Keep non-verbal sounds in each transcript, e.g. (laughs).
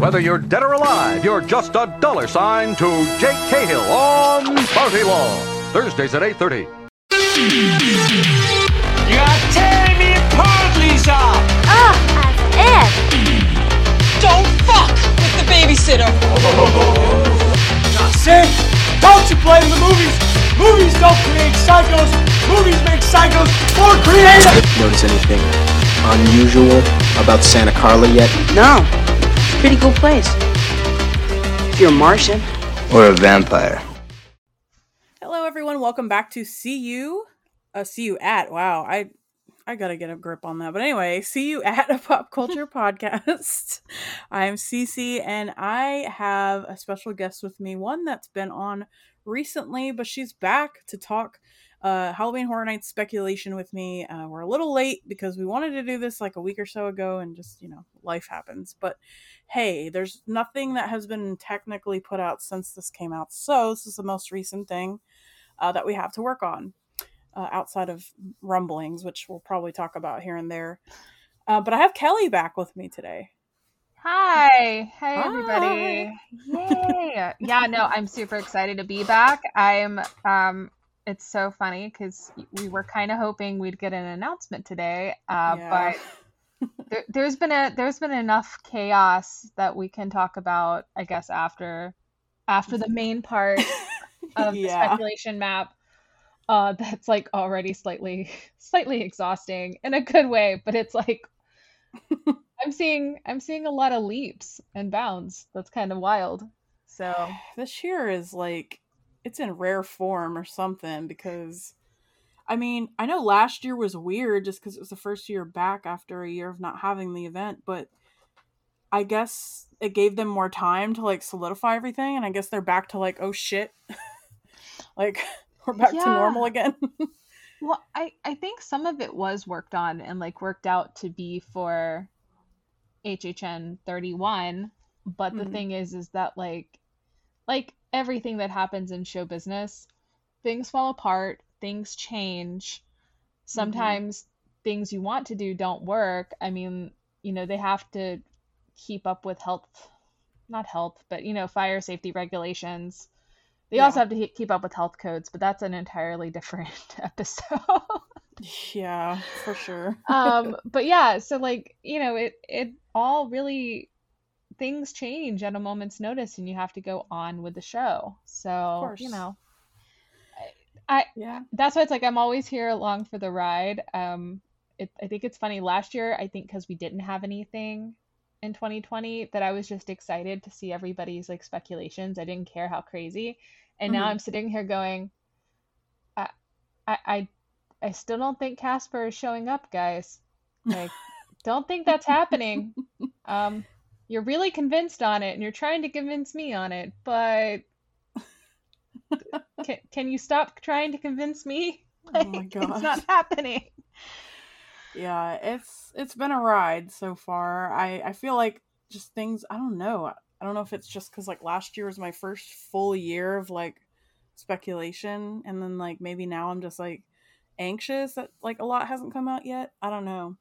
Whether you're dead or alive, you're just a dollar sign to Jake Cahill on Party Law. Thursdays at 8.30. You're tearing me apart, Lisa! Oh, as if. Don't fuck with the babysitter. See? Don't you blame the movies! Movies don't create psychos! Movies make psychos more creative! Notice anything unusual about Santa Carla yet? No. It's a pretty cool place. If you're a Martian. Or a vampire? Hello, everyone. Welcome back to See You. Uh, see you at. Wow, I I gotta get a grip on that. But anyway, see you at a pop culture (laughs) podcast. I'm Cece, and I have a special guest with me. One that's been on recently, but she's back to talk uh, Halloween Horror Nights speculation with me. Uh, we're a little late because we wanted to do this like a week or so ago, and just you know, life happens. But hey, there's nothing that has been technically put out since this came out, so this is the most recent thing uh, that we have to work on uh, outside of rumblings, which we'll probably talk about here and there. Uh, but I have Kelly back with me today. Hi. Hi, everybody. (laughs) Yay. yeah, no, I'm super excited to be back. I'm um it's so funny because we were kind of hoping we'd get an announcement today, uh, Yeah. but (laughs) there, there's been a there's been enough chaos that we can talk about, I guess, after after the main part (laughs) of the speculation map. Uh, that's like already slightly slightly exhausting in a good way, but it's like (laughs) I'm seeing I'm seeing a lot of leaps and bounds. That's kind of wild. So this year is like it's in rare form or something because I mean, I know last year was weird just because it was the first year back after a year of not having the event, but I guess it gave them more time to like solidify everything, and I guess they're back to like, oh shit, (laughs) like (laughs) we're back to normal again. (laughs) Well, I I think some of it was worked on and like worked out to be for HHN 31, but the Mhm. thing is is that like like everything that happens in show business, things fall apart, things change. Sometimes things you want to do don't work. I mean, you know, they have to keep up with health not health, but you know, fire safety regulations. They Yeah. also have to he- keep up with health codes, but that's an entirely different (laughs) episode. yeah, for sure. um, (laughs) but yeah, so like, you know, it it all really things change at a moment's notice and you have to go on with the show. So, you know, I, I yeah. that's why it's like I'm always here along for the ride. Um, it, I think it's funny. Last year, I think because we didn't have anything in 2020, that I was just excited to see everybody's like speculations. I didn't care how crazy, and now Mhm. I'm sitting here going, I, I, I, I still don't think Casper is showing up, guys. Like, don't think that's happening. (laughs) Um, you're really convinced on it, and you're trying to convince me on it, but (laughs) can, can you stop trying to convince me? Oh my god. It's not happening. yeah it's it's been a ride so far i i feel like just things i don't know i don't know if it's just because like last year was my first full year of like speculation and then like maybe now i'm just like anxious that like a lot hasn't come out yet i don't know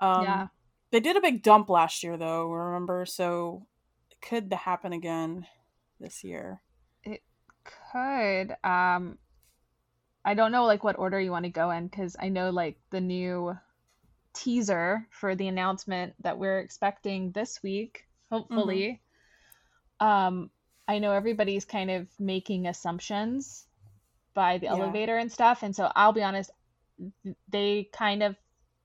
um Yeah. They did a big dump last year though remember so could could happen again this year It Could. Um, I don't know like what order you want to go in because I know like the new teaser for the announcement that we're expecting this week, hopefully. Um, I know everybody's kind of making assumptions by the Yeah. elevator and stuff, and so I'll be honest, they kind of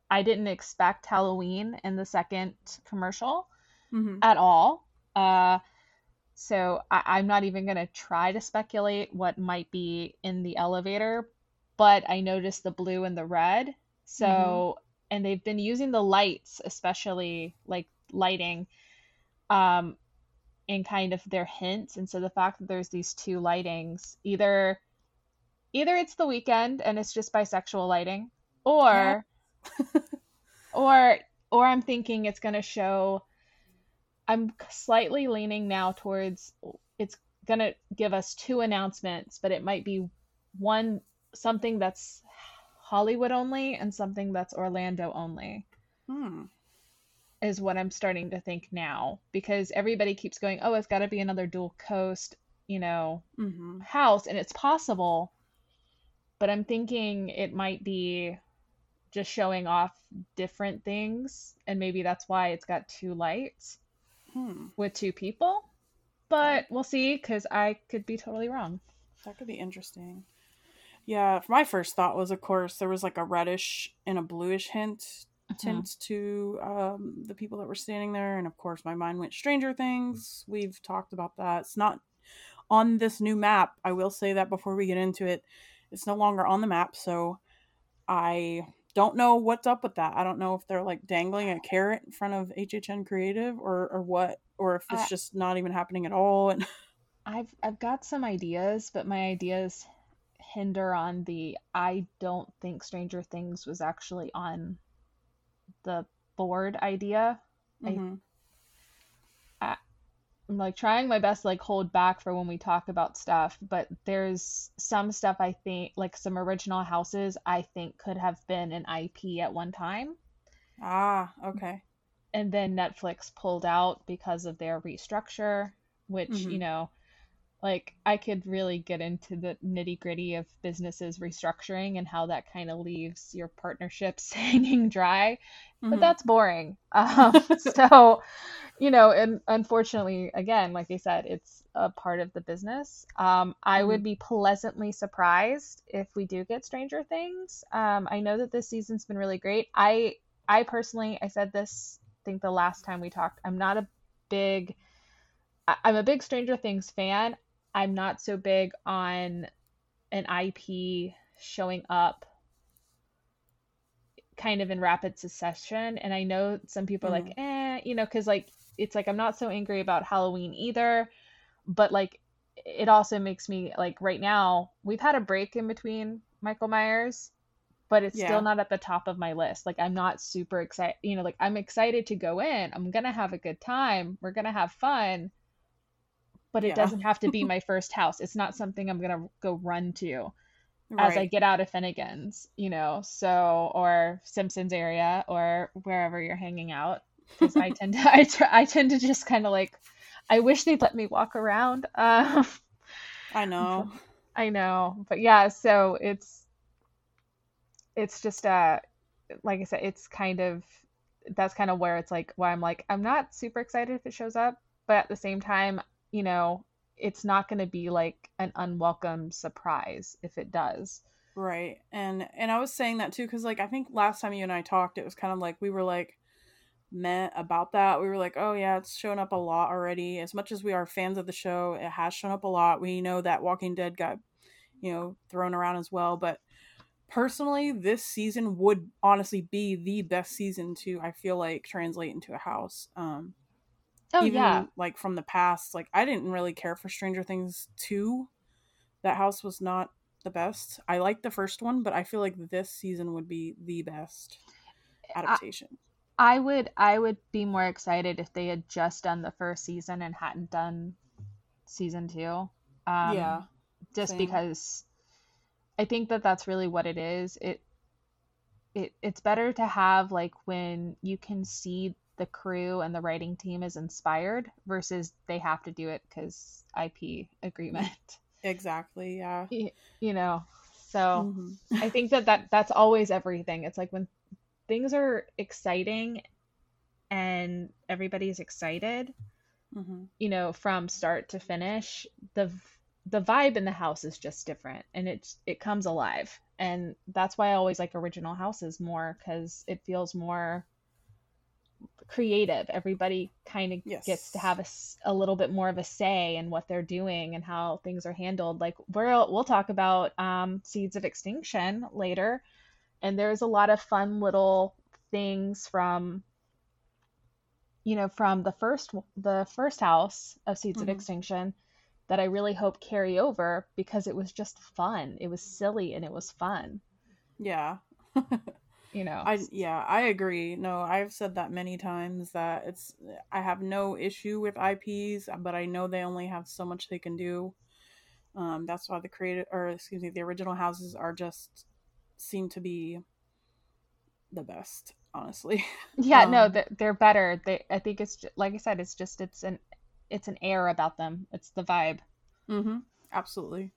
I didn't expect Halloween in the second commercial mm-hmm. at all. Uh, so I, I'm not even going to try to speculate what might be in the elevator, but I noticed the blue and the red. So, and they've been using the lights, especially like lighting, um, in kind of their hints. And so the fact that there's these two lightings, either either it's the Weeknd and it's just bisexual lighting, or (laughs) or or I'm thinking it's going to show I'm slightly leaning now towards it's going to give us two announcements, but it might be one something that's Hollywood only and something that's Orlando only. Hmm. is what I'm starting to think now because everybody keeps going, oh, it's got to be another dual coast, you know, Mm-hmm. house, and it's possible. But I'm thinking it might be just showing off different things, and maybe that's why it's got two lights Hmm. with two people. But we'll see because I could be totally wrong. That could be interesting. Yeah, my first thought was, of course, there was like a reddish and a bluish hint tint to um, the people that were standing there, and of course, my mind went Stranger Things. We've talked about that. It's not on this new map. I will say that before we get into it, it's no longer on the map, so I don't know what's up with that. I don't know if they're like dangling a carrot in front of HHN Creative or or what, or if it's I- just not even happening at all. And (laughs) I've I've got some ideas, but my ideas hinder on the I don't think Stranger Things was actually on the board idea. I- Mhm. I'm like trying my best to like hold back for when we talk about stuff, but there's some stuff I think like some original houses I think could have been an IP at one time. ah, okay. and then Netflix pulled out because of their restructure, which, Mhm. you know, like I could really get into the nitty gritty of businesses restructuring and how that kind of leaves your partnerships (laughs) hanging dry, but Mhm. that's boring. (laughs) Um, (laughs) so, you know, and unfortunately, again, like I said, it's a part of the business. Um, I would be pleasantly surprised if we do get Stranger Things. Um, I know that this season's been really great. I I personally, I said this, I think the last time we talked, I'm not a big, I'm a big Stranger Things fan. I'm not so big on an IP showing up kind of in rapid succession. And I know some people are like, eh, you know, because like, it's like, I'm not so angry about Halloween either. But like, it also makes me like, right now, we've had a break in between Michael Myers but it's Yeah. still not at the top of my list. Like I'm not super excited, you know, like I'm excited to go in. I'm going to have a good time. We're going to have fun. But it Yeah. doesn't have to be (laughs) my first house. It's not something I'm going to go run to as I get out of Finnegan's, you know. So or Simpsons area or wherever you're hanging out because I tend to (laughs) I tend to just kind of like I wish they'd let me walk around. (laughs) Um I know. I know, but yeah, so it's it's just uh like I said, it's kind of that's kind of where it's like why I'm like I'm not super excited if it shows up, but at the same time, you know, it's not going to be like an unwelcome surprise if it does. Right. And and I was saying that too cuz like I think last time you and I talked it was kind of like we were like meh about that. We were like, "Oh yeah, it's shown up a lot already." As much as we are fans of the show, it has shown up a lot. We know that Walking Dead got, you know, thrown around as well, but personally, this season would honestly be the best season to I feel like translate into a house. Um Oh even yeah. like from the past like i didn't really care for stranger things 2 that house was not the best i liked the first one but i feel like this season would be the best adaptation I would I would be more excited if they had just done the first season and hadn't done season 2. Um yeah just Same. because I think that that's really what it is. It it it's better to have like when you can see the crew and the writing team is inspired versus they have to do it because IP agreement. exactly yeah (laughs) you know, so Mhm. I think that, that that's always everything. It's like when things are exciting and everybody's excited, Mhm. you know, from start to finish, the the vibe in the house is just different and it's it comes alive. And that's why I always like original houses more cuz it feels more creative. Everybody kind of gets to have a, a little bit more of a say in what they're doing and how things are handled. Like we'll we'll talk about um, Seeds of Extinction later, and there's a lot of fun little things from you know from the first the first house of Seeds of Mhm. Extinction that I really hope carry over because it was just fun. It was silly and it was fun. yeah (laughs) You know. I yeah, I agree. No, I've said that many times that it's I have no issue with IPs, but I know they only have so much they can do. Um, that's why the creative or excuse me, the original houses are just seem to be the best. honestly. (laughs) Yeah, no, Um, they're, they're better. They, I think it's ju- like I said, it's just it's an it's an air about them. It's the vibe. Mm-hmm. Absolutely.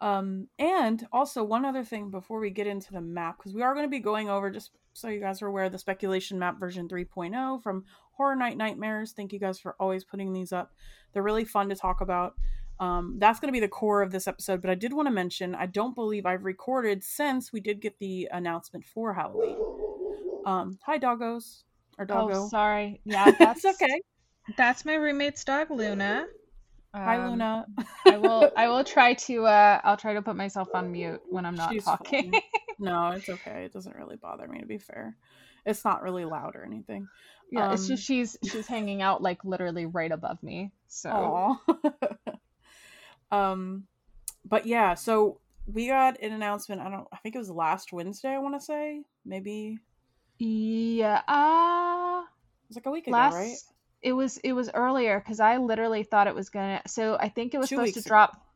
Um, and also one other thing before we get into the map, because we are going to be going over just so you guys are aware the speculation map version 3.0 from Horror Night Nightmares. Thank you guys for always putting these up. They're really fun to talk about. Um, that's going to be the core of this episode, but I did want to mention I don't believe I've recorded since we did get the announcement for Halloween. Um, hi doggos or doggo. Oh, sorry. Yeah, (laughs) that's That's okay. That's my roommate's dog, Luna. Hi Um, Luna. I will (laughs) I will try to uh I'll try to put myself on mute when I'm not She's talking. fine. (laughs) No, it's okay. It doesn't really bother me to be fair. It's not really loud or anything. yeah, it's Um, just she's (laughs) she's hanging out like literally right above me. So um but yeah, so we got an announcement, I don't I think it was last Wednesday, I wanna say. Maybe yeah, uh it was like a week last ago, right? It was it was earlier because I literally thought it was gonna so I think it was Two supposed to ago. drop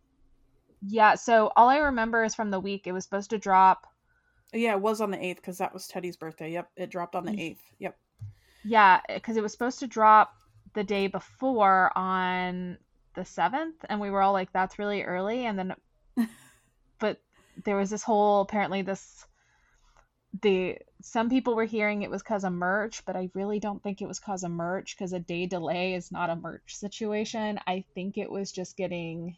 yeah, so all I remember is from the week it was supposed to drop Yeah, it was on the eighth because that was Teddy's birthday. Yep. It dropped on the mm. eighth. Yep. Yeah, because it was supposed to drop the day before on the 7th, and we were all like, that's really early. And then, (laughs) but there was this whole apparently this the some people were hearing it was because of merch, but I really don't think it was because of merch because a day delay is not a merch situation. I think it was just getting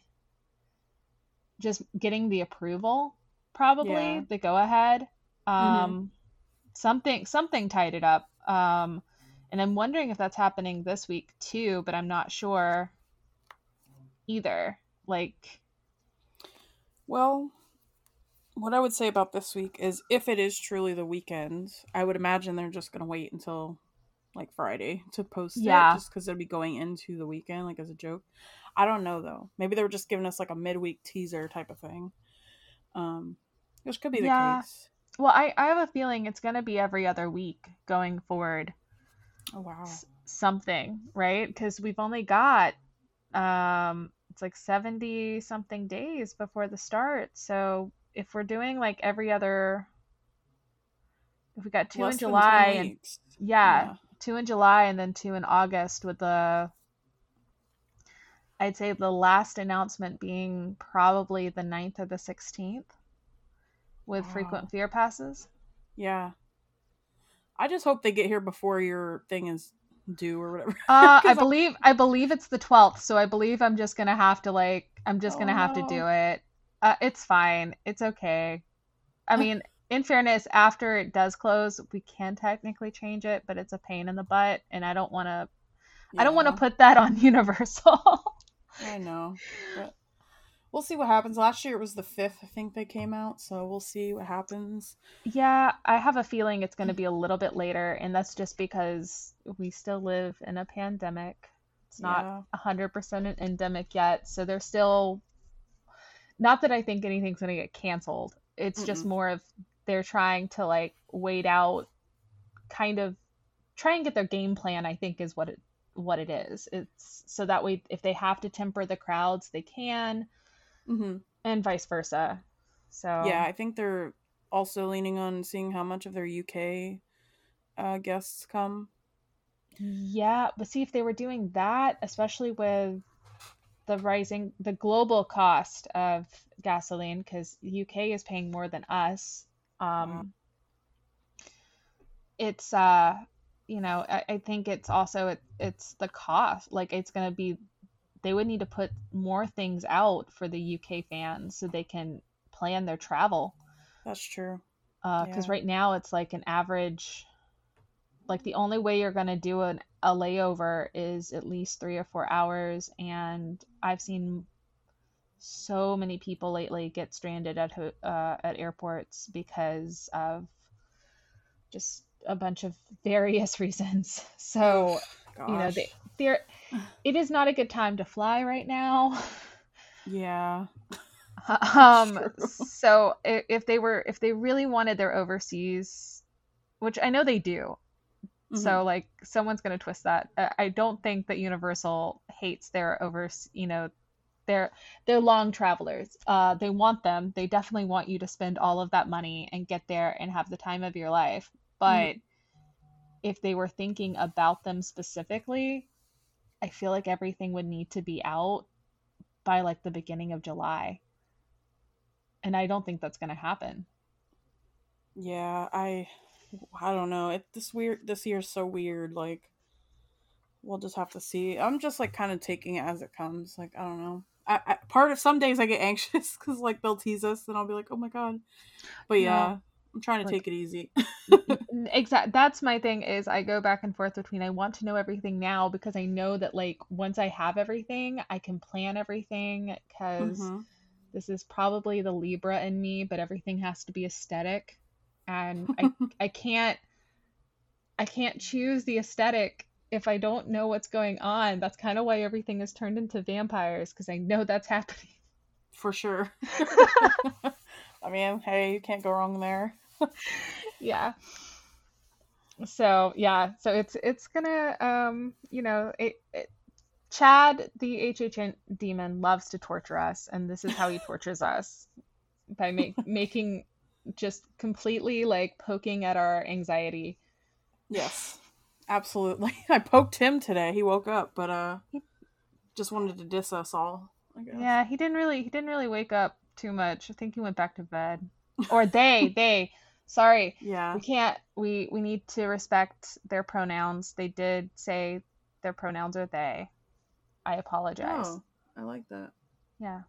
just getting the approval, probably Yeah. the go ahead. Um, something something tied it up. Um, and I'm wondering if that's happening this week too, but I'm not sure either. Like, Well, what I would say about this week is if it is truly the Weeknd, I would imagine they're just going to wait until like Friday to post Yeah. it just because it'll be going into the weekend, like as a joke. I don't know though. Maybe they were just giving us like a midweek teaser type of thing. Um, which could be the Yeah. case. well, I I have a feeling it's gonna be every other week going forward. Oh wow. s- something, right? Because we've only got um it's like 70 something days before the start. So if we're doing like every other if we got two Less in than 10 July and weeks. yeah, two in July and then two in August with the I'd say the last announcement being probably the 9th or the 16th with Wow. frequent fear passes. Yeah. I just hope they get here before your thing is due or whatever. Uh, (laughs) I 'Cause I'm- believe I believe it's the twelfth, so I believe I'm just gonna have to like I'm just Oh, gonna have to do it. Uh, it's fine. It's okay. I mean, in fairness, after it does close, we can technically change it, but it's a pain in the butt, and I don't want to. I don't want to put that on (laughs) Universal. I know. But we'll see what happens. Last year it was the fifth, I think they came out, so we'll see what happens. yeah, I have a feeling it's going to be a little bit later, and that's just because we still live in a pandemic. It's not Yeah. 100% an endemic yet. So there's still, not that I think anything's going to get canceled. It's just Mm-mm. more of they're trying to like wait out, kind of try and get their game plan, I think is what it what it is. It's so that way if they have to temper the crowds, they can, hmm and vice versa. So Yeah, I think they're also leaning on seeing how much of their UK uh, guests come. Yeah, but see if they were doing that, especially with the rising, the global cost of gasoline, because UK is paying more than us. Um, it's uh, you know, I, I think it's also it, it's the cost. Like it's gonna be, they would need to put more things out for the UK fans so they can plan their travel. That's true. Because Yeah. right now it's like an average, like the only way you're gonna do an, a layover is at least three or four hours, and I've seen so many people lately get stranded at uh, at airports because of just a bunch of various (laughs) reasons. So you know, Gosh. they, they're it is not a good time to fly right now. yeah. (laughs) um (laughs) so if they were if they really wanted their overseas which i know they do Mm-hmm. so like someone's going to twist that I- i don't think that universal hates their over you know they're they're long travelers uh they want them they definitely want you to spend all of that money and get there and have the time of your life but if they were thinking about them specifically, I feel like everything would need to be out by like the beginning of July. And I don't think that's going to happen. Yeah, I I don't know. It this weird this year's so weird like we'll just have to see. I'm just like kind of taking it as it comes. Like I don't know. I, I part of some days I get (laughs) anxious cuz like they'll tease us and I'll be like, "Oh my god." But yeah, Yeah. I'm trying to Like- take it easy. (laughs) Exact. That's my thing is I go back and forth between I want to know everything now because I know that like once I have everything, I can plan everything because Mhm. this is probably the Libra in me, but everything has to be aesthetic. And I (laughs) I can't I can't choose the aesthetic if I don't know what's going on. That's kind of why everything is turned into vampires because I know that's (laughs) happening. For sure. (laughs) I mean, hey, you can't go wrong there. yeah so yeah so it's it's gonna um you know it, it chad the hhn demon loves to torture us and this is how he tortures us by make, making just completely like poking at our anxiety Yes. Absolutely. (laughs) I poked him today. He woke up, but uh just wanted to diss us all. I guess. yeah he didn't really he didn't really wake up too much i think he went back to bed or they (laughs) they sorry Yeah. we can't we we need to respect their pronouns they did say their pronouns are they i apologize Oh, I like that. yeah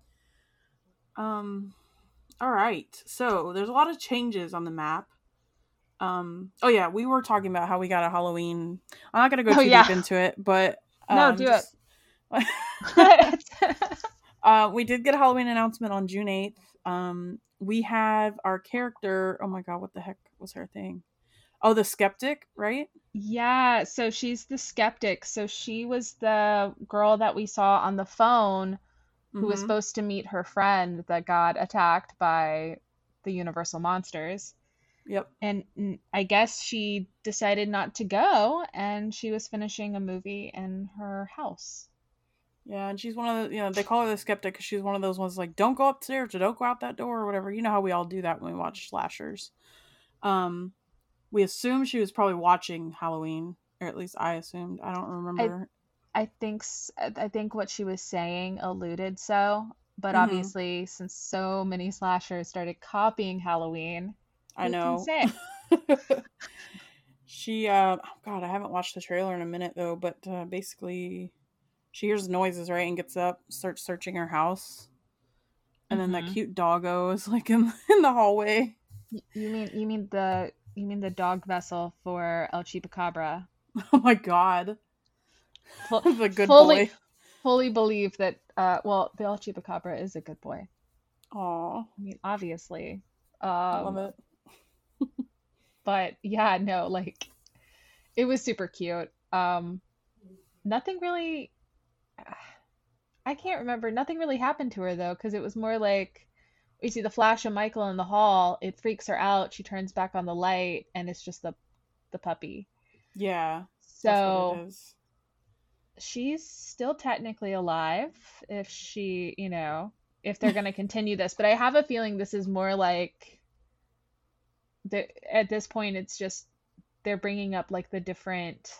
Um all right. So, there's a lot of changes on the map. Um oh yeah, we were talking about how we got a Halloween. I'm not going to go Oh, too yeah. deep into it, but No, um, do just- (laughs) uh, we did get a Halloween announcement on June 8th. Um, we have our character. Oh my god, what the heck was her thing? Oh, the skeptic, right? yeah so she's the skeptic so she was the girl that we saw on the phone who was Mhm. supposed to meet her friend that got attacked by the universal monsters Yep. and i guess she decided not to go and she was finishing a movie in her house Yeah, and she's one of the, you know, they call her the skeptic because she's one of those ones like, don't go upstairs or don't go out that door or whatever. You know how we all do that when we watch slashers. Um, we assume she was probably watching Halloween, or at least I assumed. I don't remember. I think I think what she was saying alluded so, but Mhm. obviously since so many slashers started copying Halloween, I, know. (laughs) she, uh, oh god, I haven't watched the trailer in a minute though, but uh, basically, she hears noises right and gets up, starts searching her house, and then that Mhm. cute doggo is like in (laughs) in the hallway. You mean you mean the you mean the dog vessel for El Chupacabra? (laughs) Oh my god, (laughs) the good fully boy. fully believe that uh well the Chupacabra is a good boy. Aw, I mean obviously. I Um love it. (laughs) but yeah, no, like it was super cute. Um nothing really (sighs) I can't remember. Nothing really happened to her though, because it was more like we see the flash of Michael in the hall, it freaks her out, she turns back on the light, and it's just the the puppy. Yeah, So what it is. She's still technically alive if she, you know, if they're going to continue this. But I have a feeling this is more like the at this point it's just they're bringing up like the different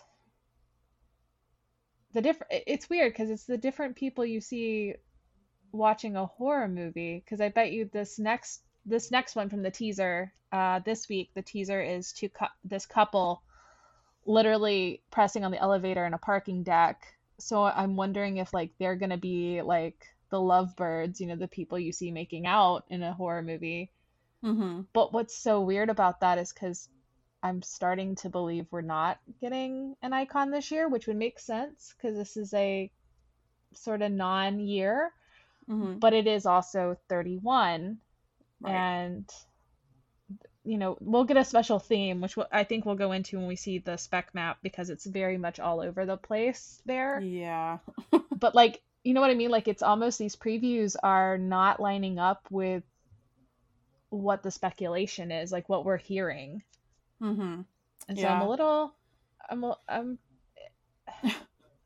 the different it's weird because it's the different people you see watching a horror movie because I bet you this next this next one from the teaser uh this week the teaser is to cou- this couple literally pressing on the elevator in a parking deck. So I'm wondering if like they're gonna be like the lovebirds, you know, the people you see making out in a horror movie. Mm-hmm. But what's so weird about that is because I'm starting to believe we're not getting an icon this year, which would make sense because this is a sort of non-year, Mm-hmm. but it is also 31 Right. and you know we'll get a special theme which we'll- i think we'll go into when we see the spec map because it's very much all over the place there. Yeah. (laughs) but like you know what i mean? Like it's almost these previews are not lining up with what the speculation is like what we're hearing. Mm-hmm. and so i'm a little i'm a, i'm (laughs)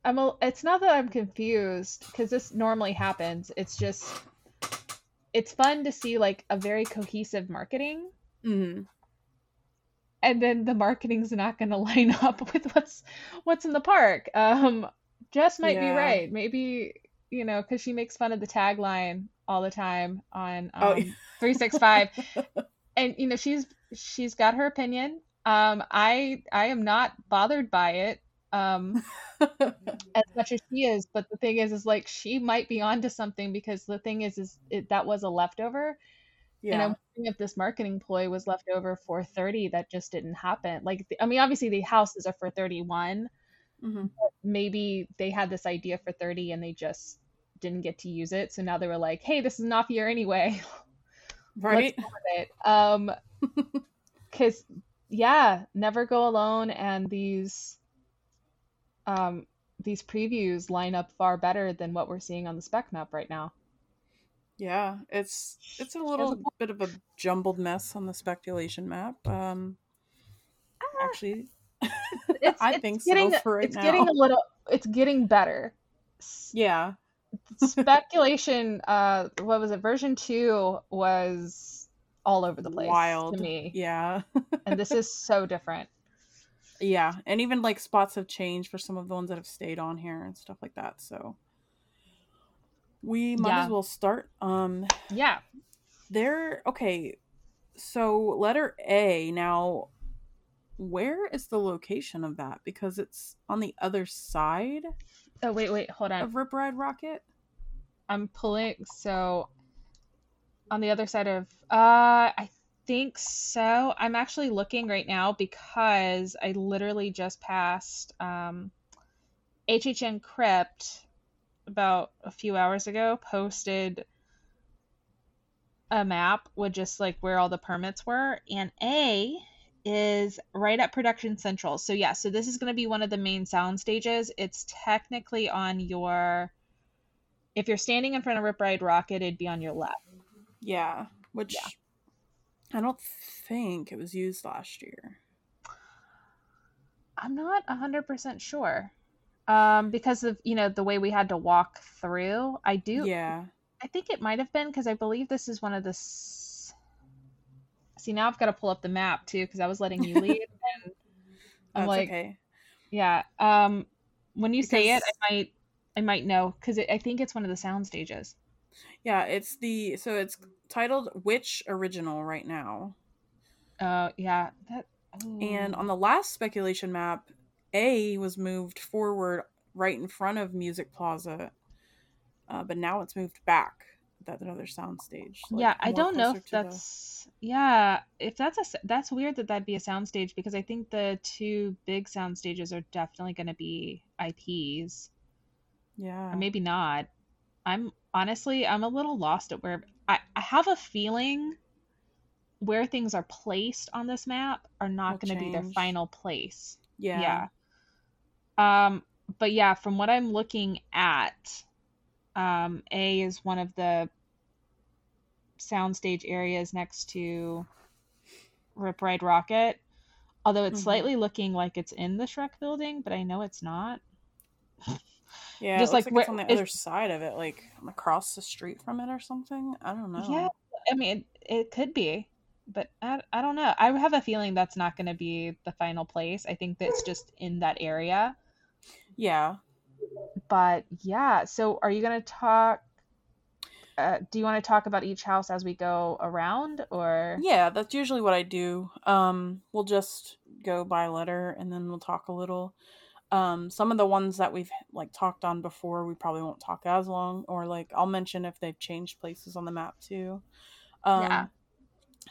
i'm a, it's not that i'm confused because this normally happens. It's just it's fun to see like a very cohesive marketing Mm-hmm. and then the marketing's not going (laughs) to line up with what's what's in the park. Um, Jess might be right. Maybe you know because she makes fun of the tagline all the time on um, Oh, yeah. 365 and you know she's she's got her opinion um i i am not bothered by it um (laughs) as much as she is but the thing is is like she might be onto something because the thing is is it, that was a leftover and i'm wondering if this marketing ploy was left over for 30 that just didn't happen like the, i mean obviously the houses are for 31 Mhm. maybe they had this idea for 30 and they just didn't get to use it so now they were like hey this is an off year anyway (laughs) Right. let's go with it. Um, (laughs) because yeah, never go alone, and these um these previews line up far better than what we're seeing on the spec map right now. Yeah, it's it's a little bit of a jumbled mess on the speculation map. Um, actually, It's, (laughs) I it's think so getting, for right it's getting a little, it's getting better. Yeah, Speculation, (laughs) uh, what was it? Version two was all over the place wild. to me, Yeah, and this is so different. (laughs) yeah, and even like spots have changed for some of the ones that have stayed on here and stuff like that. So we might Yeah. as well start. Um, Yeah, there. Okay, so letter A now. Where is the location of that? Because it's on the other side Oh wait, wait, hold on. of Rip Ride Rockit. I'm pulling so on the other side of uh I think so. I'm actually looking right now because I literally just passed um HHN Crypt about a few hours ago posted a map with just like where all the permits were and A is right at Production Central. So yeah, so this is going to be one of the main sound stages. It's technically on your if you're standing in front of Rip Ride Rockit, it'd be on your left. Yeah, which Yeah. I don't think it was used last year. I'm not 100% sure. Um, because of, you know, the way we had to walk through. I do Yeah, I think it might have been because I believe this is one of the s- See, now I've got to pull up the map too because I was letting you lead (laughs) and I'm that's like, okay. yeah. Um, when you say it, I might I might know because I think it's one of the sound stages. Yeah, it's the so it's titled "Witch Original right now, Uh, yeah, that and on the last speculation map, A was moved forward right in front of Music Plaza, uh, but now it's moved back. That another sound stage. like, yeah, I don't know if to the- that's yeah, if that's a that's weird that that'd be a sound stage because I think the two big sound stages are definitely going to be IPs. yeah or maybe not. I'm honestly, I'm a little lost at where I, I have a feeling where things are placed on this map are not going to be their final place. yeah Yeah. Um, but yeah, from what I'm looking at, um, A is one of the soundstage areas next to Rip Ride Rockit. Although it's Mhm. slightly looking like it's in the Shrek building, but I know it's not. (laughs) yeah. just like like, it's on the other side of it, like across the street from it or something. I don't know. Yeah, I mean, it, it could be, but I, I don't know. I have a feeling that's not going to be the final place. I think that's just in that area. Yeah. But yeah, so are you going to talk? Uh, do you want to talk about each house as we go around, or Yeah, that's usually what I do. Um, we'll just go by letter and then we'll talk a little. Um, some of the ones that we've like talked on before, we probably won't talk as long, or like I'll mention if they've changed places on the map too. Um, Yeah.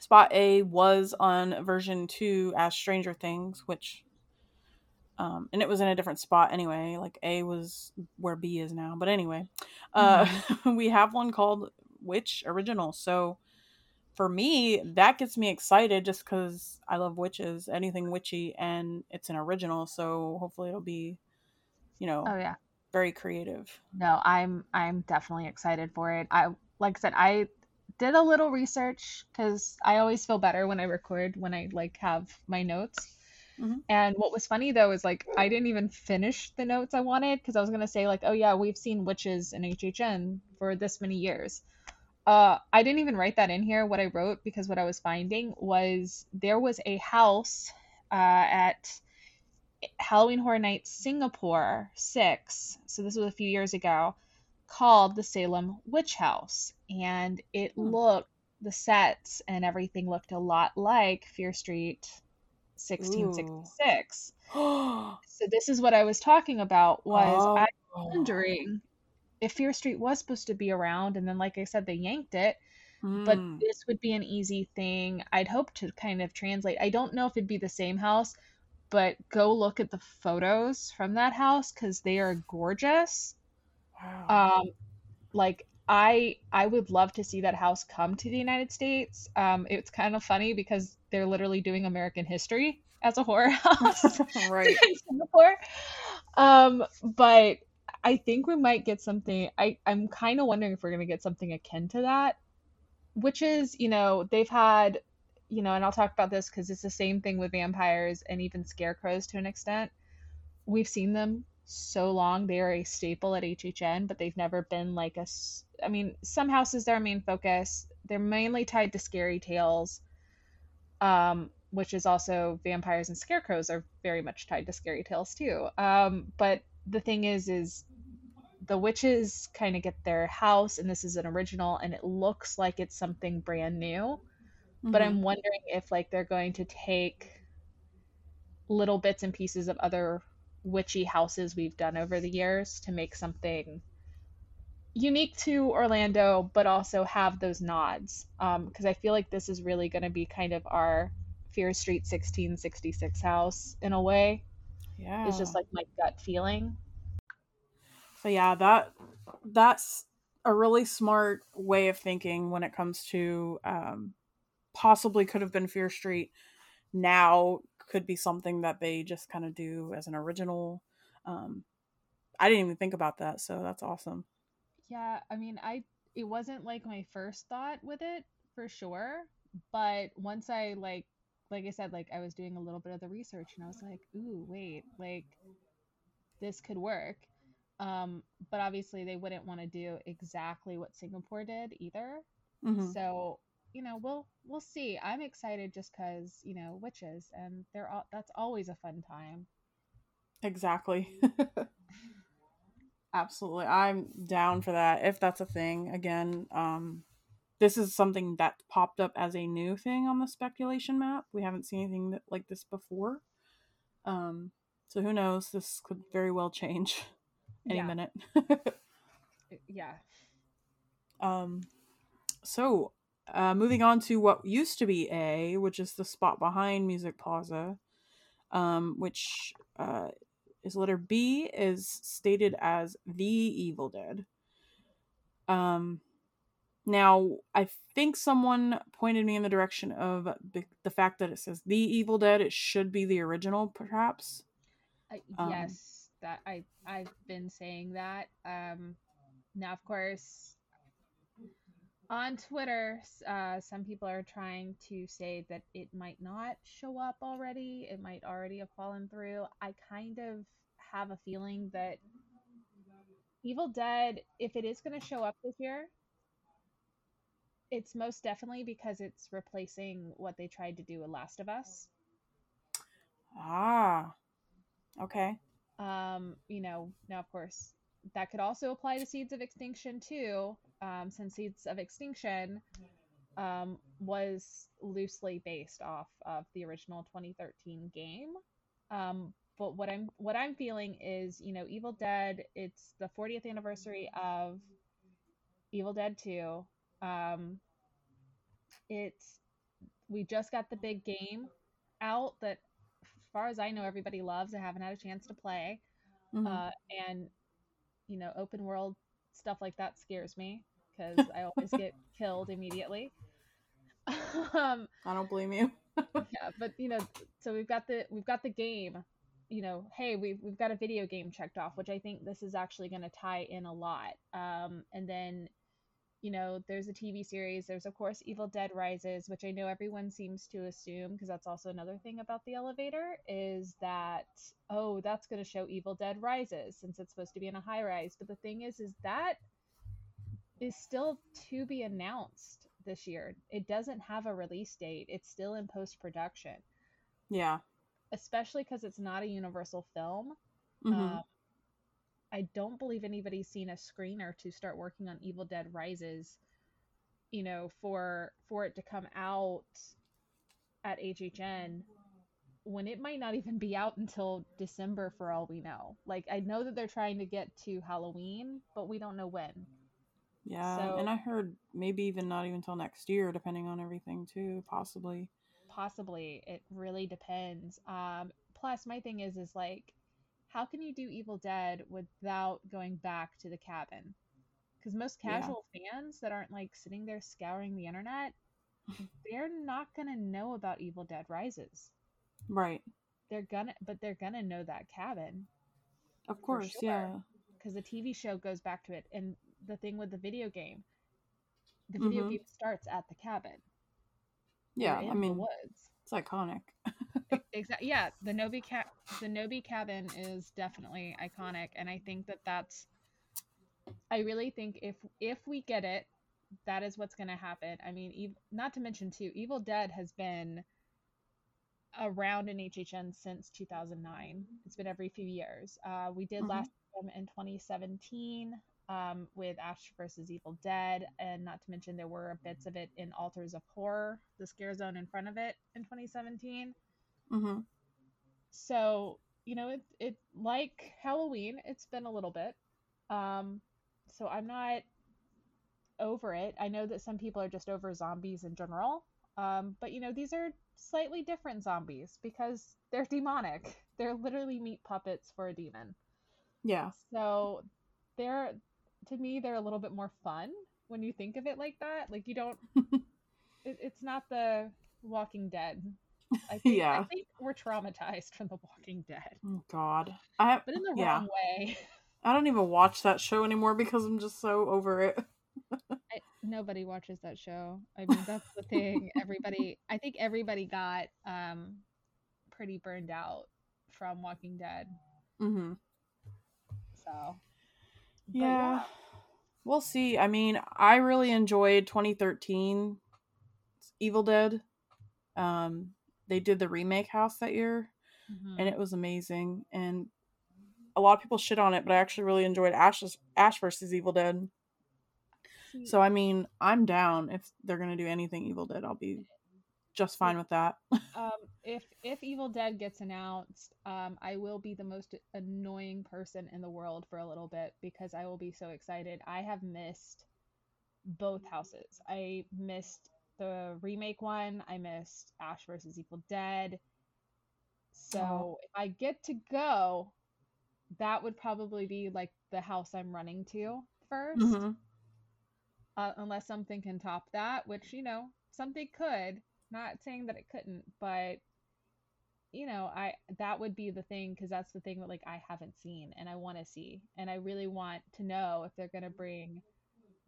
Spot A was on version two as Stranger Things, which, um, and it was in a different spot anyway. Like A was where B is now, but anyway, uh, (laughs) we have one called Witch Original. So for me, that gets me excited just because I love witches, anything witchy, and it's an original. So hopefully it'll be, you know, oh yeah, very creative. no, I'm I'm definitely excited for it. I like I said, I did a little research because I always feel better when I record when I like have my notes. Mhm. And what was funny though is like I didn't even finish the notes I wanted because I was gonna say like, oh yeah, we've seen witches in HHN for this many years. uh, I didn't even write that in here. What I wrote because what I was finding was there was a house uh, at Halloween Horror Nights Singapore six. So this was a few years ago, called the Salem Witch House, and it Hmm. looked the sets and everything looked a lot like Fear Street 1666. oh, (gasps) So this is what I was talking about was I wondering if Fear Street was supposed to be around and then like I said they yanked it, but Hmm. this would be an easy thing. I'd hope to kind of translate. I don't know if it'd be the same house, but go look at the photos from that house cuz they are gorgeous. wow. Um like I I would love to see that house come to the United States. Um it's kind of funny because they're literally doing American history as a horror house. (laughs) right. (laughs) in Singapore. Um, but I think we might get something. I I'm kind of wondering if we're gonna get something akin to that, which is you know they've had you know, and I'll talk about this because it's the same thing with vampires and even scarecrows to an extent. We've seen them so long; they are a staple at HHN, but they've never been like a. I mean, some houses they're main focus. They're mainly tied to scary tales um, which is also vampires and scarecrows are very much tied to scary tales too. Um, but the thing is, is the witches kind of get their house, and this is an original, and it looks like it's something brand new. But Mhm. I'm wondering if like they're going to take little bits and pieces of other witchy houses we've done over the years to make something unique to Orlando, but also have those nods. Because I feel like this is really going to be kind of our Fear Street 1666 house in a way. yeah. It's just like my gut feeling. So yeah, that that's a really smart way of thinking when it comes to um, possibly could have been Fear Street. Now could be something that they just kind of do as an original. Um, I didn't even think about that, so that's awesome. Yeah, I mean, I it wasn't like my first thought with it for sure, but once I like like I said, like I was doing a little bit of the research and I was like, ooh, wait, like this could work. Um, but obviously they wouldn't want to do exactly what Singapore did either. Mhm. So, you know, we'll we'll see. I'm excited just because, you know, witches and they're all that's always a fun time. Exactly. (laughs) Absolutely. I'm down for that if that's a thing. Again, um this is something that popped up as a new thing on the speculation map. We haven't seen anything that, like this before. Um so who knows, this could very well change (laughs) any Yeah. minute. (laughs) Yeah. um so uh moving on to what used to be A, which is the spot behind Music Plaza, um which uh is letter B is stated as the Evil Dead. Um, now I think someone pointed me in the direction of the, the fact that it says the Evil Dead. It should be the original, perhaps. I, Um, yes, that I I've been saying that. Um, now, of course, on Twitter, uh, some people are trying to say that it might not show up already. It might already have fallen through. I kind of have a feeling that Evil Dead, if it is going to show up this year, it's most definitely because it's replacing what they tried to do with Last of Us. Ah, okay. um, you know, now of course that could also apply to Seeds of Extinction too, um, since Seeds of Extinction um, was loosely based off of the original 2013 game. Um, but what I'm what I'm feeling is, you know, Evil Dead. It's the 40th anniversary of Evil Dead 2. Um, it's we just got the big game out that, as far as I know, everybody loves. I haven't had a chance to play Mhm. uh, and you know open world stuff like that scares me because i always get (laughs) killed immediately (laughs) um I don't blame you. (laughs) yeah but you know so we've got the we've got the game you know hey we've, we've got a video game checked off which i think this is actually going to tie in a lot um and then you know there's a tv series there's of course evil dead rises which i know everyone seems to assume because that's also another thing about the elevator is that oh that's going to show evil dead rises since it's supposed to be in a high rise but the thing is is that is still to be announced this year. It doesn't have a release date. It's still in post production, Yeah. especially because it's not a Universal film. Mhm. Um, I don't believe anybody's seen a screener to start working on Evil Dead Rises, you know, for for it to come out at HHN when it might not even be out until December for all we know. Like I know that they're trying to get to Halloween, but we don't know when. yeah. so- and I heard maybe even not even till next year, depending on everything too, possibly. Possibly, it really depends. Um plus my thing is is like how can you do Evil Dead without going back to the cabin? Because most Yeah. casual fans that aren't like sitting there scouring the internet, (laughs) they're not gonna know about Evil Dead Rises. Right. They're gonna, but they're gonna know that cabin Of course. sure. Yeah. because the TV show goes back to it. And the thing with the video game, the video Mhm. game starts at the cabin. Yeah. I mean, woods. it's iconic. (laughs) Exactly. Yeah, the Knowby ca- the Knowby cabin is definitely iconic, and I think that that's. I really think if if we get it, that is what's going to happen. I mean, ev- not to mention too, Evil Dead has been around in HHN since 2009. It's been every few years. Uh, we did Mhm. last in 2017 um, with Ash versus Evil Dead, and not to mention there were bits of it in Altars of Horror, the scare zone in front of it in 2017 hmm so you know it it like halloween it's been a little bit. Um so i'm not over it. I know that some people are just over zombies in general. Um but you know these are slightly different zombies because they're demonic. (laughs) They're literally meat puppets for a demon. Yeah. so they're to me they're a little bit more fun when you think of it like that. Like you don't (laughs) it, it's not the walking dead I (laughs) think, I think we're traumatized from The Walking Dead, Oh God. I but in the Yeah. wrong way. (laughs) I don't even watch that show anymore because I'm just so over it. (laughs) I, nobody watches that show. I mean, that's the thing. Everybody, I think everybody got um pretty burned out from Walking Dead. hmm So but Yeah. We'll see. I mean, I really enjoyed 2013 Evil Dead. Um, they did the remake house that year, Mhm. and it was amazing. And a lot of people shit on it, but I actually really enjoyed Ash's Ash versus Evil Dead. So I mean, I'm down if they're gonna do anything Evil Dead. I'll be just fine with that. um, (laughs) if if Evil Dead gets announced, um, I will be the most annoying person in the world for a little bit because I will be so excited. I have missed both houses. I missed the remake one. I missed Ash versus Evil Dead. So Oh. if I get to go, that would probably be like the house I'm running to 1st Mhm. uh, unless something can top that, which you know something could. Not saying that it couldn't, but you know, I that would be the thing because that's the thing that like I haven't seen and I want to see, and I really want to know if they're gonna bring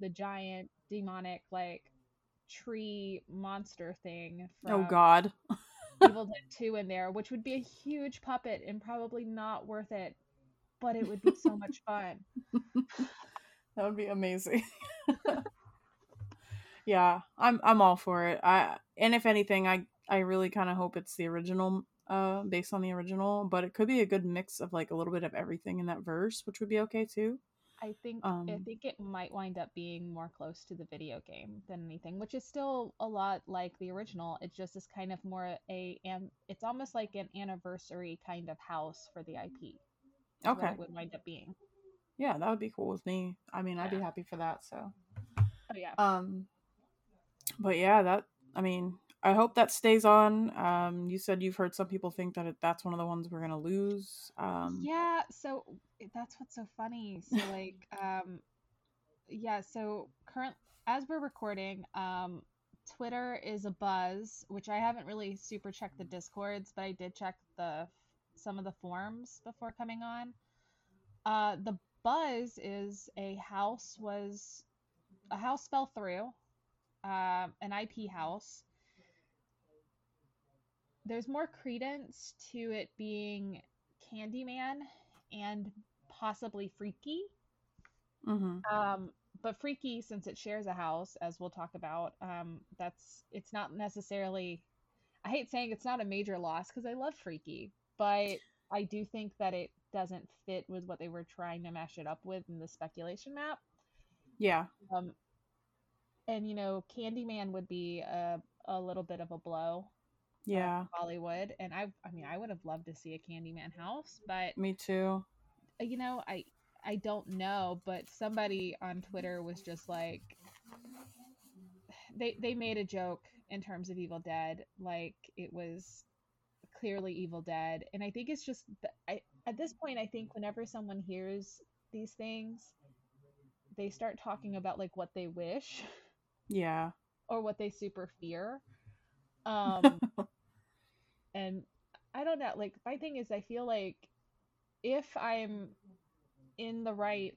the giant demonic like tree monster thing Oh God. (laughs) Evil Dead 2 in there, which would be a huge puppet and probably not worth it, but it would be so much (laughs) fun. That would be amazing. (laughs) yeah, I'm I'm all for it. I and if anything, I I really kind of hope it's the original, uh, based on the original. But it could be a good mix of like a little bit of everything in that verse, which would be okay too. I think I Um, think it might wind up being more close to the video game than anything, which is still a lot like the original. It just is kind of more a and it's almost like an anniversary kind of house for the IP. Okay. would wind up being. Yeah, that would be cool with me. I mean, I'd be happy for that. So, Oh yeah. um, but yeah, that I mean, I hope that stays on. Um, you said you've heard some people think that it, that's one of the ones we're gonna lose. Um, yeah so that's what's so funny so like (laughs) um yeah so current as we're recording um twitter is a buzz which i haven't really super checked the discords but i did check the some of the forums before coming on uh the buzz is a house was a house fell through um an ip house there's more credence to it being Candyman and possibly Freaky. mhm. Um, but Freaky, since it shares a house, as we'll talk about, um, that's it's not necessarily. I hate saying it's not a major loss because I love Freaky, but I do think that it doesn't fit with what they were trying to mash it up with in the speculation map. Yeah. Um, and you know, Candyman would be a a little bit of a blow. Yeah. Hollywood, and I I mean, I would have loved to see a Candyman house, but Me too. you know, I I don't know, but somebody on Twitter was just like they they made a joke in terms of Evil Dead, like it was clearly Evil Dead, and I think it's just I at this point I think whenever someone hears these things, they start talking about like what they wish Yeah. or what they super fear. (laughs) Um and I don't know, like my thing is I feel like if I'm in the right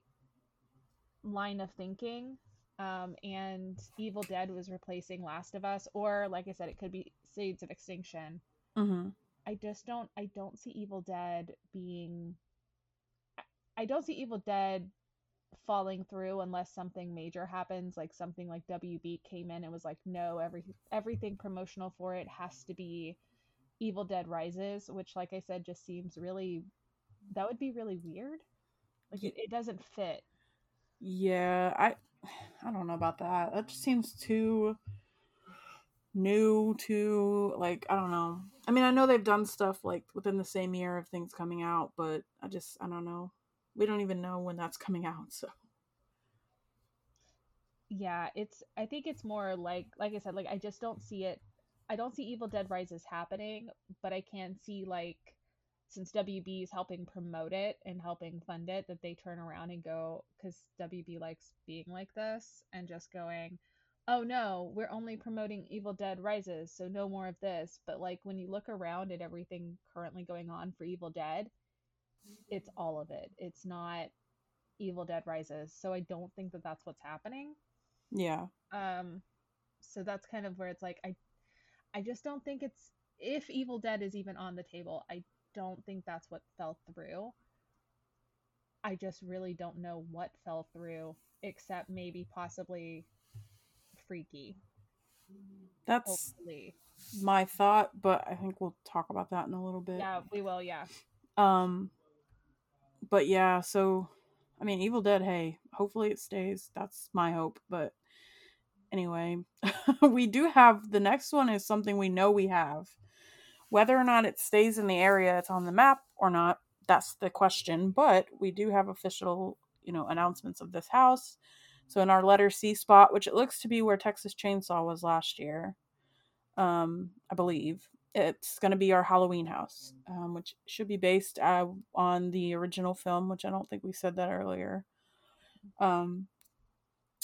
line of thinking, um, and Evil Dead was replacing Last of Us, or like I said, it could be Seeds of Extinction. hmm I just don't I don't see Evil Dead being I- I don't see Evil Dead falling through unless something major happens like something like WB came in and was like no every everything promotional for it has to be Evil Dead Rises which like I said just seems really that would be really weird like it, it doesn't fit Yeah. I (sighs) I don't know about that. That just seems too new to like I don't know. I mean, I know they've done stuff like within the same year of things coming out, but I just I don't know. We don't even know when that's coming out, (laughs) so yeah it's i think it's more like like i said like i just don't see it i don't see evil dead rises happening but i can see like since wb is helping promote it and helping fund it that they turn around and go because wb likes being like this and just going oh no we're only promoting evil dead rises so no more of this. But like when you look around at everything currently going on for evil dead it's all of it. It's not evil dead rises. So i don't think that that's what's happening. Yeah. um so that's kind of where it's like i i just don't think it's if evil dead is even on the table i don't think that's what fell through i just really don't know what fell through except maybe possibly freaky That's hopefully my thought, but I think we'll talk about that in a little bit. yeah we will yeah Um but yeah, so I mean Evil Dead, hey, hopefully it stays. That's my hope, but anyway, (laughs) we do have the next one is something we know we have. Whether or not it stays in the area it's on the map or not, that's the question, but we do have official, you know, announcements of this house. So in our letter C spot, which it looks to be where Texas Chainsaw was last year, um, I believe it's going to be our Halloween house, um, which should be based uh, on the original film, which I don't think we said that earlier. Um,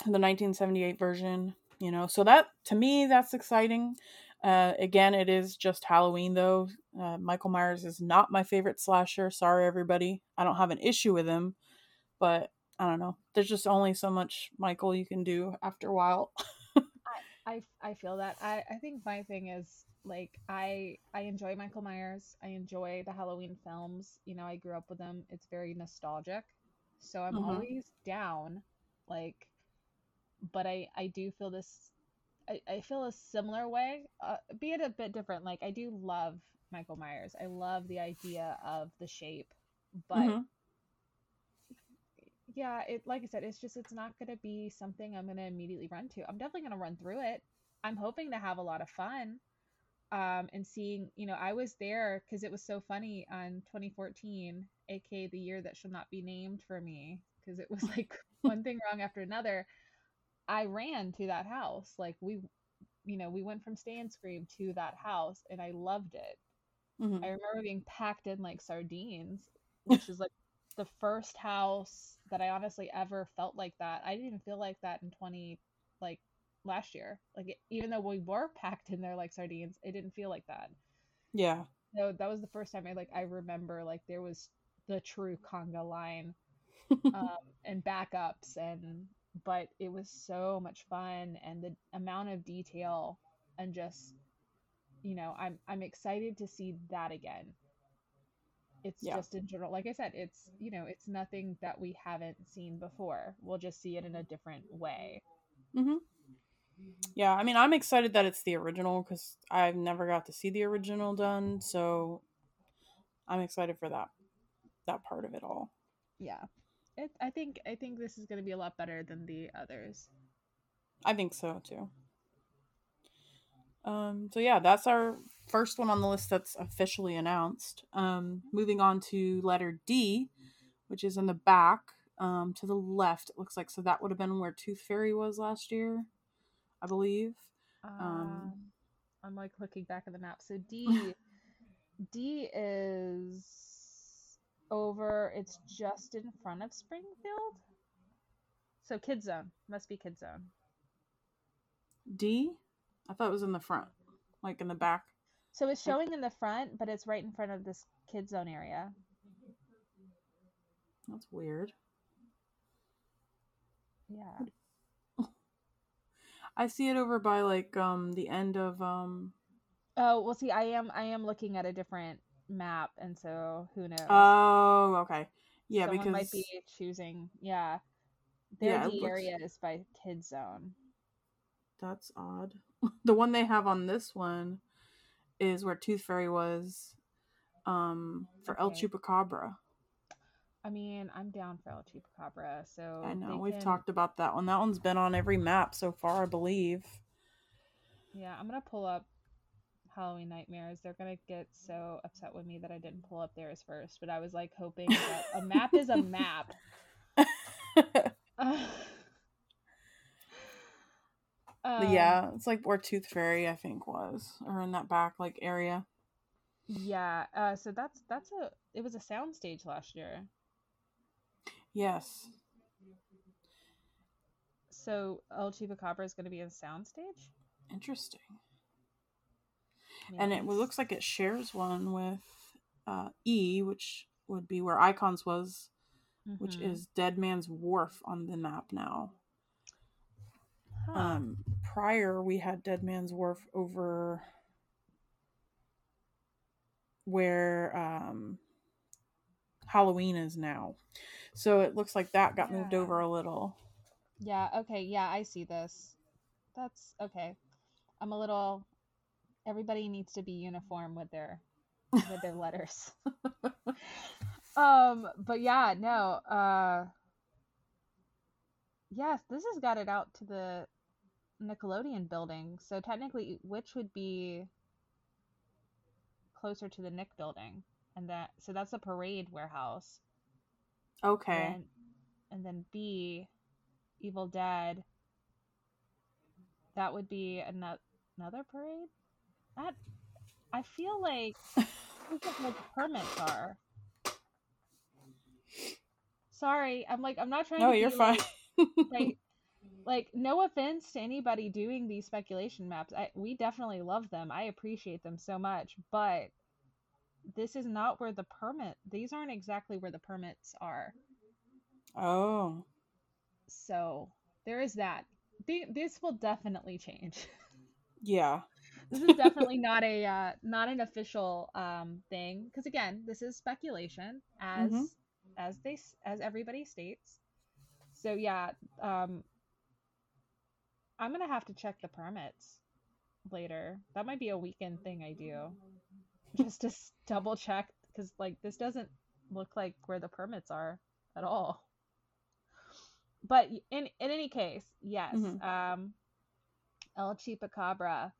the 1978 version, you know, so that to me that's exciting. Uh, again, it is just Halloween though. Uh, Michael Myers is not my favorite slasher. Sorry, everybody. I don't have an issue with him, but I don't know. There's just only so much Michael you can do after a while. (laughs) I, I feel that. I, I think my thing is like I I enjoy Michael Myers. I enjoy the Halloween films. You know, I grew up with them. It's very nostalgic. So I'm Mhm. always down. Like but I I do feel this I, I feel a similar way, uh, be it a bit different. Like I do love Michael Myers. I love the idea of the shape, but Mhm. yeah, it like I said, it's just it's not gonna be something I'm gonna immediately run to. I'm definitely gonna run through it. I'm hoping to have a lot of fun. Um, and seeing, you know, I was there because it was so funny on 2014, aka the year that should not be named for me, because it was like (laughs) one thing wrong after another. I ran to that house. Like we, you know, we went from Stay and Scream to that house, and I loved it. Mhm. I remember being packed in like sardines, which is like the first house that I honestly ever felt like that. I didn't even feel like that in 20 like last year. Like it, even though we were packed in there like sardines, it didn't feel like that. Yeah. So that was the first time I like I remember like there was the true conga line (laughs) um, and backups and but it was so much fun and the amount of detail and just you know I'm I'm excited to see that again. it's Yeah. just in general, like I said, it's you know, it's nothing that we haven't seen before. We'll just see it in a different way. Mm-hmm. Yeah, I mean, I'm excited that it's the original because I've never got to see the original done, so I'm excited for that that part of it all. Yeah. It, I think I think this is going to be a lot better than the others. I think so too. Um, so yeah, that's our first one on the list that's officially announced. Um, moving on to letter D, which is in the back, um, to the left. It looks like so that would have been where Tooth Fairy was last year, I believe. Um, I'm like looking back at the map. So D (laughs) D is over. It's just in front of Springfield. So Kid Zone must be Kid Zone. D, I thought it was in the front, like in the back. So it's showing in the front, but it's right in front of this Kid Zone area. That's weird. Yeah. (laughs) I see it over by like um the end of um Oh well, see, I am I am looking at a different map, and so who knows? Oh, okay. Yeah, Someone because might be choosing. Yeah, their Yeah, looks- area is by Kid Zone. That's odd. (laughs) the one they have on this one is where Tooth Fairy was um for El Chupacabra. I mean, I'm down for El Chupacabra, so I know we've can- talked about that one. That one's been on every map so far, I believe. Yeah, I'm gonna pull up Halloween Nightmares. They're gonna get so upset with me that I didn't pull up theirs first, but I was like hoping that a map is a map. (laughs) (sighs) Um, yeah, it's like where Tooth Fairy I think was, or in that back like area. Yeah. Uh, so that's that's a it was a soundstage last year. Yes. So El Chupacabra is going to be a soundstage. Interesting. And it looks like it shares one with uh, E, which would be where Icons was, which Mhm. is Dead Man's Wharf on the map now. Huh. Um, prior, we had Dead Man's Wharf over where um, Halloween is now. So it looks like that got moved over a little. Yeah, okay, yeah, I see this. That's okay. I'm a little everybody needs to be uniform with their (laughs) with their letters. (laughs) um, but yeah, no, uh Yes, this has got it out to the Nickelodeon building. So technically which would be closer to the Nick building? And that so that's a parade warehouse. Okay. And, and then B, Evil Dead. That would be ano- another parade. That I feel like (laughs) look at what the permits are. Sorry, I'm like I'm not trying No, to. you're fine. Like, like, (laughs) like no offense to anybody doing these speculation maps. I we definitely love them. I appreciate them so much, but this is not where the permit. These aren't exactly where the permits are. oh. So there is that. The- This will definitely change. (laughs) Yeah. This is definitely not a uh, not an official um, thing because again, this is speculation as Mhm. as they as everybody states. So yeah, um, I'm gonna have to check the permits later. That might be a weekend thing I do, just to double check because like this doesn't look like where the permits are at all. But in in any case, yes. Mhm. Um, El Chupacabra.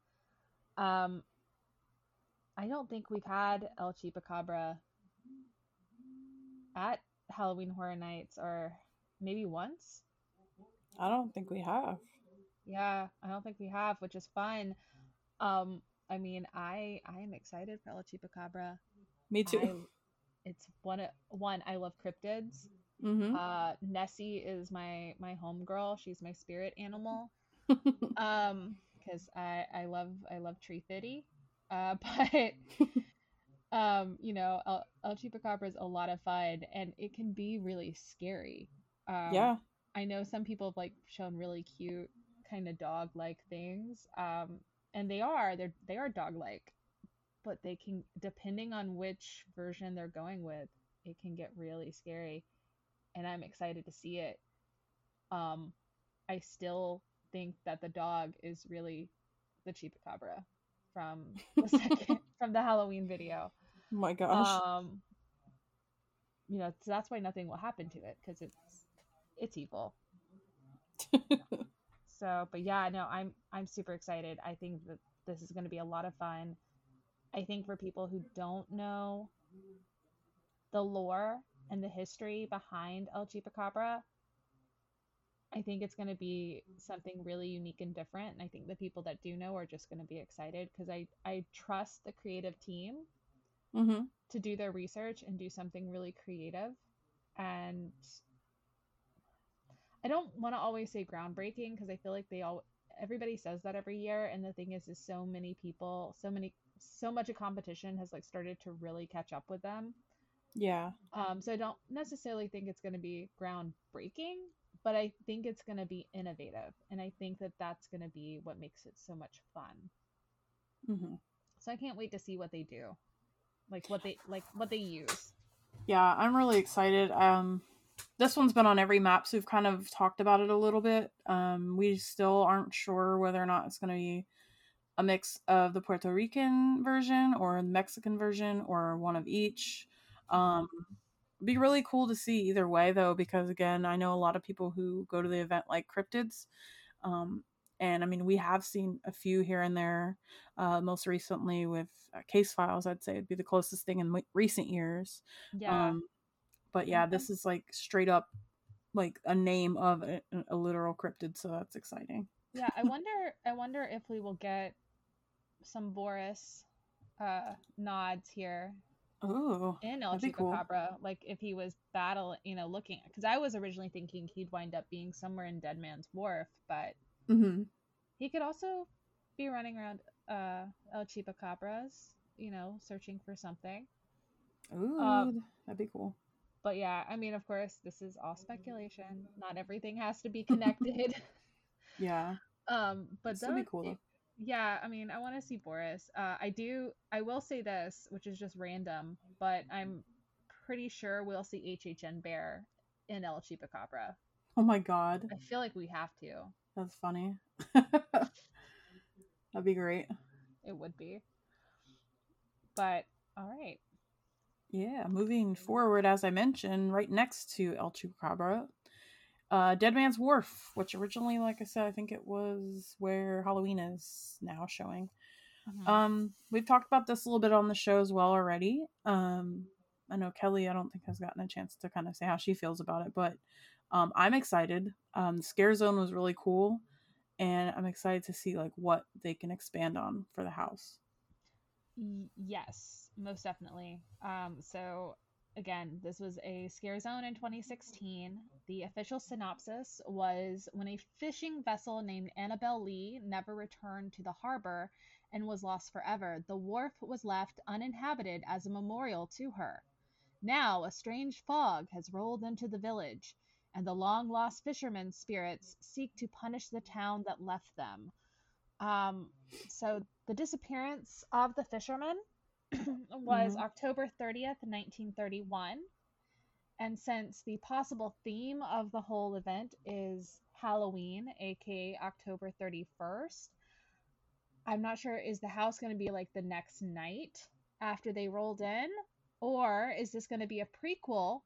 Um, I don't think we've had El Chupacabra at Halloween Horror Nights, or maybe once. I don't think we have. Yeah, I don't think we have, which is fun. Um, I mean, I I am excited for El Chupacabra. Me too. I, it's one one I love cryptids. mm-hmm. Uh, Nessie is my my homegirl. She's my spirit animal. (laughs) um because i i love i love tree fitty uh (laughs) but um you know el, el chupacabra is a lot of fun and it can be really scary um yeah. i know some people have like shown really cute kind of dog like things um and they are they're they are dog like but they can depending on which version they're going with, it can get really scary. And I'm excited to see it. Um I still think that the dog is really the chupacabra from the second (laughs) from the Halloween video. Oh my gosh. Um you know, so that's why nothing will happen to it because it's it's evil. (laughs) So, but yeah, no, I'm I'm super excited. I think that this is going to be a lot of fun. I think for people who don't know the lore and the history behind El Chupacabra, I think it's going to be something really unique and different. And I think the people that do know are just going to be excited because I I trust the creative team mm-hmm. to do their research and do something really creative and I don't want to always say groundbreaking because I feel like they all everybody says that every year and the thing is is so many people so many so much of competition has like started to really catch up with them Yeah. um so i don't necessarily think it's going to be groundbreaking but i think it's going to be innovative and i think that that's going to be what makes it so much fun hmm so i can't wait to see what they do like what they like what they use Yeah, I'm really excited. Um, this one's been on every map, so we've kind of talked about it a little bit. Um, we still aren't sure whether or not it's going to be a mix of the Puerto Rican version or the Mexican version or one of each. Um, be really cool to see either way, though, because again, I know a lot of people who go to the event like cryptids. Um, and I mean, we have seen a few here and there. Uh, most recently with uh, case files, I'd say it'd be the closest thing in recent years. yeah Um, but yeah, this is like straight up like a name of a, a literal cryptid, so that's exciting. Yeah, I (laughs) wonder. I wonder if we will get some Boris uh, nods here Oh, in El that'd cool. Chupacabra. Like if he was battle, you know, looking because I was originally thinking he'd wind up being somewhere in Dead Man's Wharf, but hmm he could also be running around uh, El Chupacabras, you know, searching for something. Ooh, Um, that'd be cool. But yeah, I mean, of course, this is all speculation. Not everything has to be connected. (laughs) Yeah, (laughs) um, but that'd be cool. Though. Yeah, I mean, I want to see Boris. Uh, I do. I will say this, which is just random, but I'm pretty sure we'll see HHN Bear in El Chupacabra. Oh my god, I feel like we have to. that's funny. (laughs) that'd be great. It would be. But all right. Yeah, moving forward, as I mentioned, right next to El Chupacabra, uh, Dead Man's Wharf, which originally, like I said, I think it was where Halloween is now showing. Mhm. Um, we've talked about this a little bit on the show as well already. Um, I know Kelly, I don't think has gotten a chance to kind of say how she feels about it, but um, I'm excited. Um, scare zone was really cool, and I'm excited to see like what they can expand on for the house. Yes, most definitely. Um, so again, this was a scare zone in 2016. The official synopsis was when a fishing vessel named Annabel Lee never returned to the harbor and was lost forever, the wharf was left uninhabited as a memorial to her. Now a strange fog has rolled into the village, and the long lost fishermen's spirits seek to punish the town that left them. Um, so the disappearance of the fishermen (clears throat) was Mhm. October 30th, 1931. And since the possible theme of the whole event is Halloween, aka October 31st, I'm not sure is the house going to be like the next night after they rolled in? Or is this going to be a prequel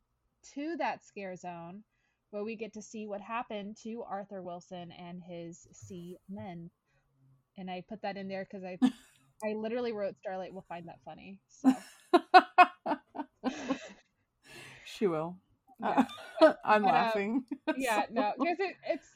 to that scare zone where we get to see what happened to Arthur Wilson and his sea men? And I put that in there because I (laughs) I literally wrote Starlight will find that funny. So (laughs) she will. Yeah. (laughs) I'm But, uh, laughing. (laughs) yeah, no, because it, it's.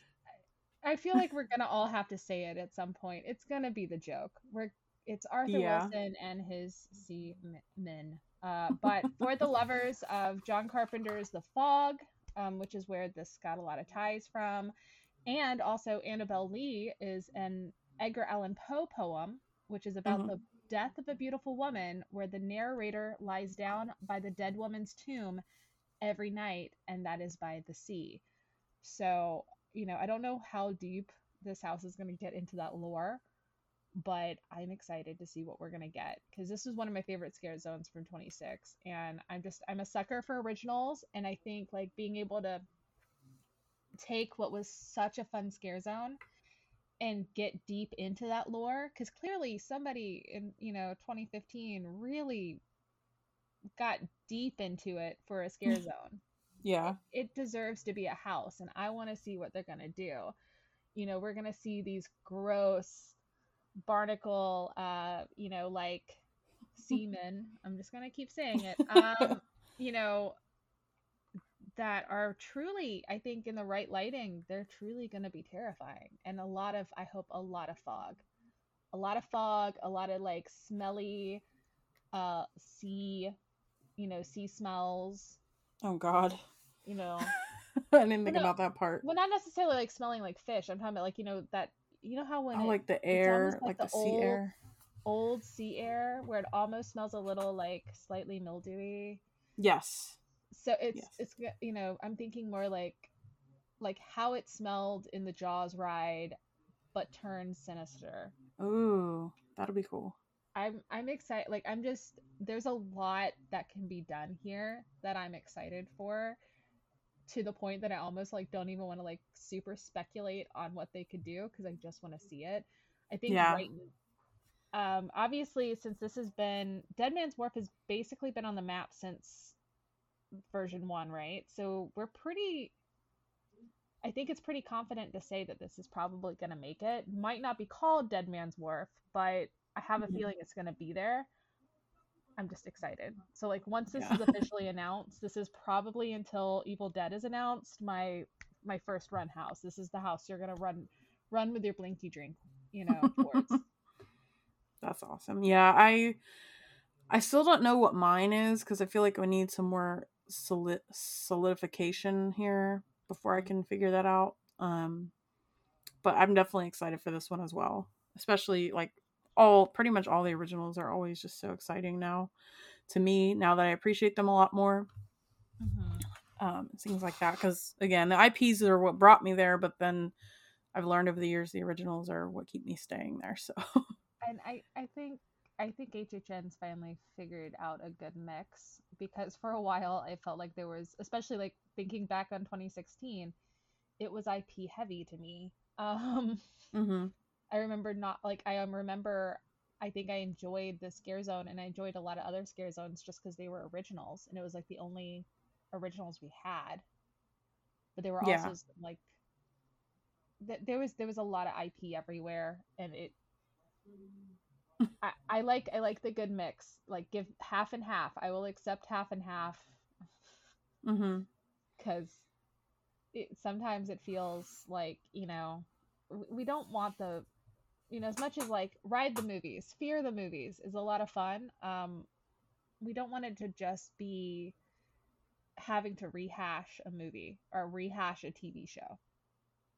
I feel like we're gonna all have to say it at some point. It's gonna be the joke. We're it's Arthur Yeah. Wilson and his sea men. Uh, but for the lovers of John Carpenter's The Fog, um, which is where this got a lot of ties from, and also Annabel Lee is an Edgar Allan Poe poem, which is about Mhm. the death of a beautiful woman, where the narrator lies down by the dead woman's tomb every night, and that is by the sea. So, you know, I don't know how deep this house is going to get into that lore, but I'm excited to see what we're gonna get because this is one of my favorite scare zones from 26, and I'm just I'm a sucker for originals, and I think like being able to take what was such a fun scare zone and get deep into that lore because clearly somebody in you know 2015 really got deep into it for a scare (laughs) zone. Yeah. it deserves to be a house and i want to see what they're going to do. You know we're going to see these gross barnacle uh you know like (laughs) semen. I'm just going to keep saying it. Um you know that are truly i think in the right lighting they're truly going to be terrifying and a lot of i hope a lot of fog a lot of fog a lot of like smelly uh sea you know sea smells Oh God. you know (laughs) I didn't think no. about that part. well not necessarily like smelling like fish i'm talking about like you know that you know how when I it, like the air, like, like the, the sea old- air. old sea air where it almost smells a little like slightly mildewy Yes. So it's Yes. it's you know i'm thinking more like like how it smelled in the jaws ride but turned sinister Ooh, that'll be cool. i'm i'm excited like i'm just there's a lot that can be done here that i'm excited for to the point that i almost like don't even want to like super speculate on what they could do because i just want to see it i think Yeah. right um obviously since this has been dead man's wharf has basically been on the map since version one right so we're pretty i think it's pretty confident to say that this is probably going to make it might not be called dead man's wharf but i have a Mhm. feeling it's going to be there i'm just excited so like once this Yeah. is (laughs) officially announced this is probably until evil dead is announced my my first run house this is the house you're going to run run with your blinky drink you know (laughs) towards That's awesome. Yeah, I I still don't know what mine is because I feel like we need some more solid solidification here before I can figure that out. Um, but I'm definitely excited for this one as well. Especially like all pretty much all the originals are always just so exciting now to me. Now that I appreciate them a lot more, um, things like that. Because again, the IPs are what brought me there, but then I've learned over the years the originals are what keep me staying there. So (laughs) and I, I think I think HHN's finally figured out a good mix because for a while I felt like there was especially like thinking back on 2016 it was IP heavy to me. Um hmm I remember not like I um, remember I think I enjoyed the scare zone and I enjoyed a lot of other scare zones just because they were originals and it was like the only originals we had. But there were Yeah. also like th- there was there was a lot of IP everywhere and it I, I like I like the good mix. Like give half and half. I will accept half and half. Hmm because it sometimes it feels like you know we don't want the you know as much as like ride the movies fear the movies is a lot of fun. Um we don't want it to just be having to rehash a movie or rehash a tv show.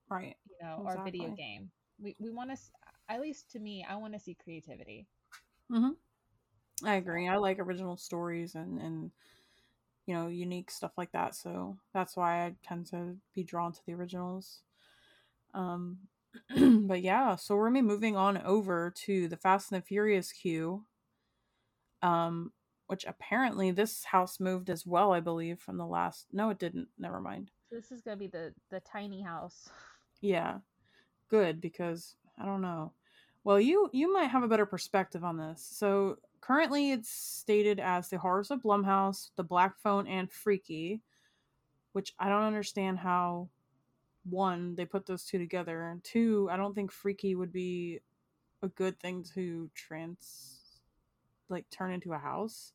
Right. you know or a video game. We, we want to at least to me i want to see creativity I agree. I like original stories and and you know unique stuff like that. So that's why I tend to be drawn to the originals. Um, (clears throat) but yeah, so we're gonna be moving on over to the Fast and the Furious queue. Um, which apparently this house moved as well, I believe, from the last. No, it didn't. Never mind. this is gonna be the the tiny house Yeah, good because I don't know. Well, you you might have a better perspective on this. So currently, it's stated as the horrors of Blumhouse, the Black Phone, and Freaky, which I don't understand how. One, they put those two together, and two, I don't think Freaky would be a good thing to trans, like turn into a house.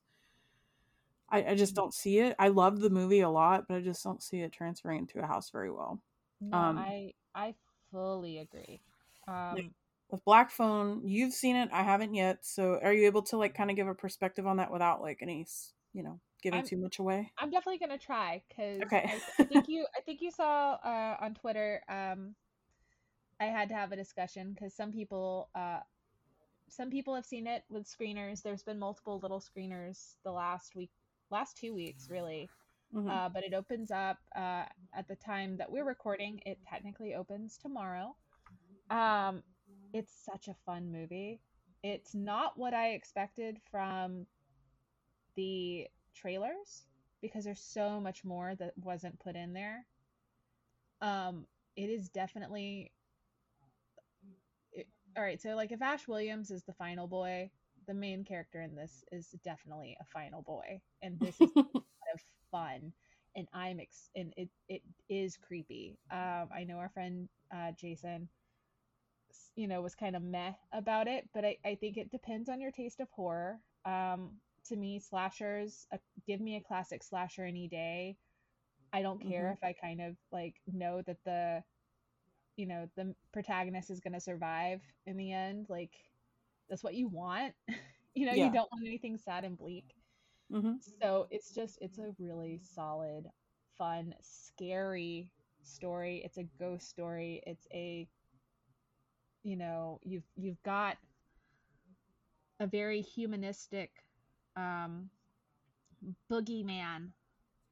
I, I just don't see it. I love the movie a lot, but I just don't see it transferring into a house very well. no Um, i i fully agree um with black phone you've seen it i haven't yet so are you able to like kind of give a perspective on that without like any you know giving I'm- too much away I'm definitely gonna try because Okay. I, (laughs) I think you I think you saw uh, on Twitter. Um, I had to have a discussion because some people uh, some people have seen it with screeners. There's been multiple little screeners the last week, last two weeks really. Mhm. Uh, but it opens up uh, at the time that we're recording. It technically opens tomorrow. Um, it's such a fun movie. It's not what I expected from the trailers because there's so much more that wasn't put in there. Um, it is definitely it, all right. So, like, if Ash Williams is the final boy, the main character in this is definitely a final boy, and this is (laughs) a lot of fun. And I'm ex- and it it is creepy. Um, I know our friend uh, Jason, you know, was kind of meh about it, but I, I think it depends on your taste of horror. Um, to me, slashers uh, give me a classic slasher any day. I don't care Mhm. if I kind of like know that the you know the protagonist is going to survive in the end like that's what you want (laughs) you know Yeah. you don't want anything sad and bleak hmm so it's just it's a really solid fun scary story it's a ghost story it's a you know you've you've got a very humanistic um boogeyman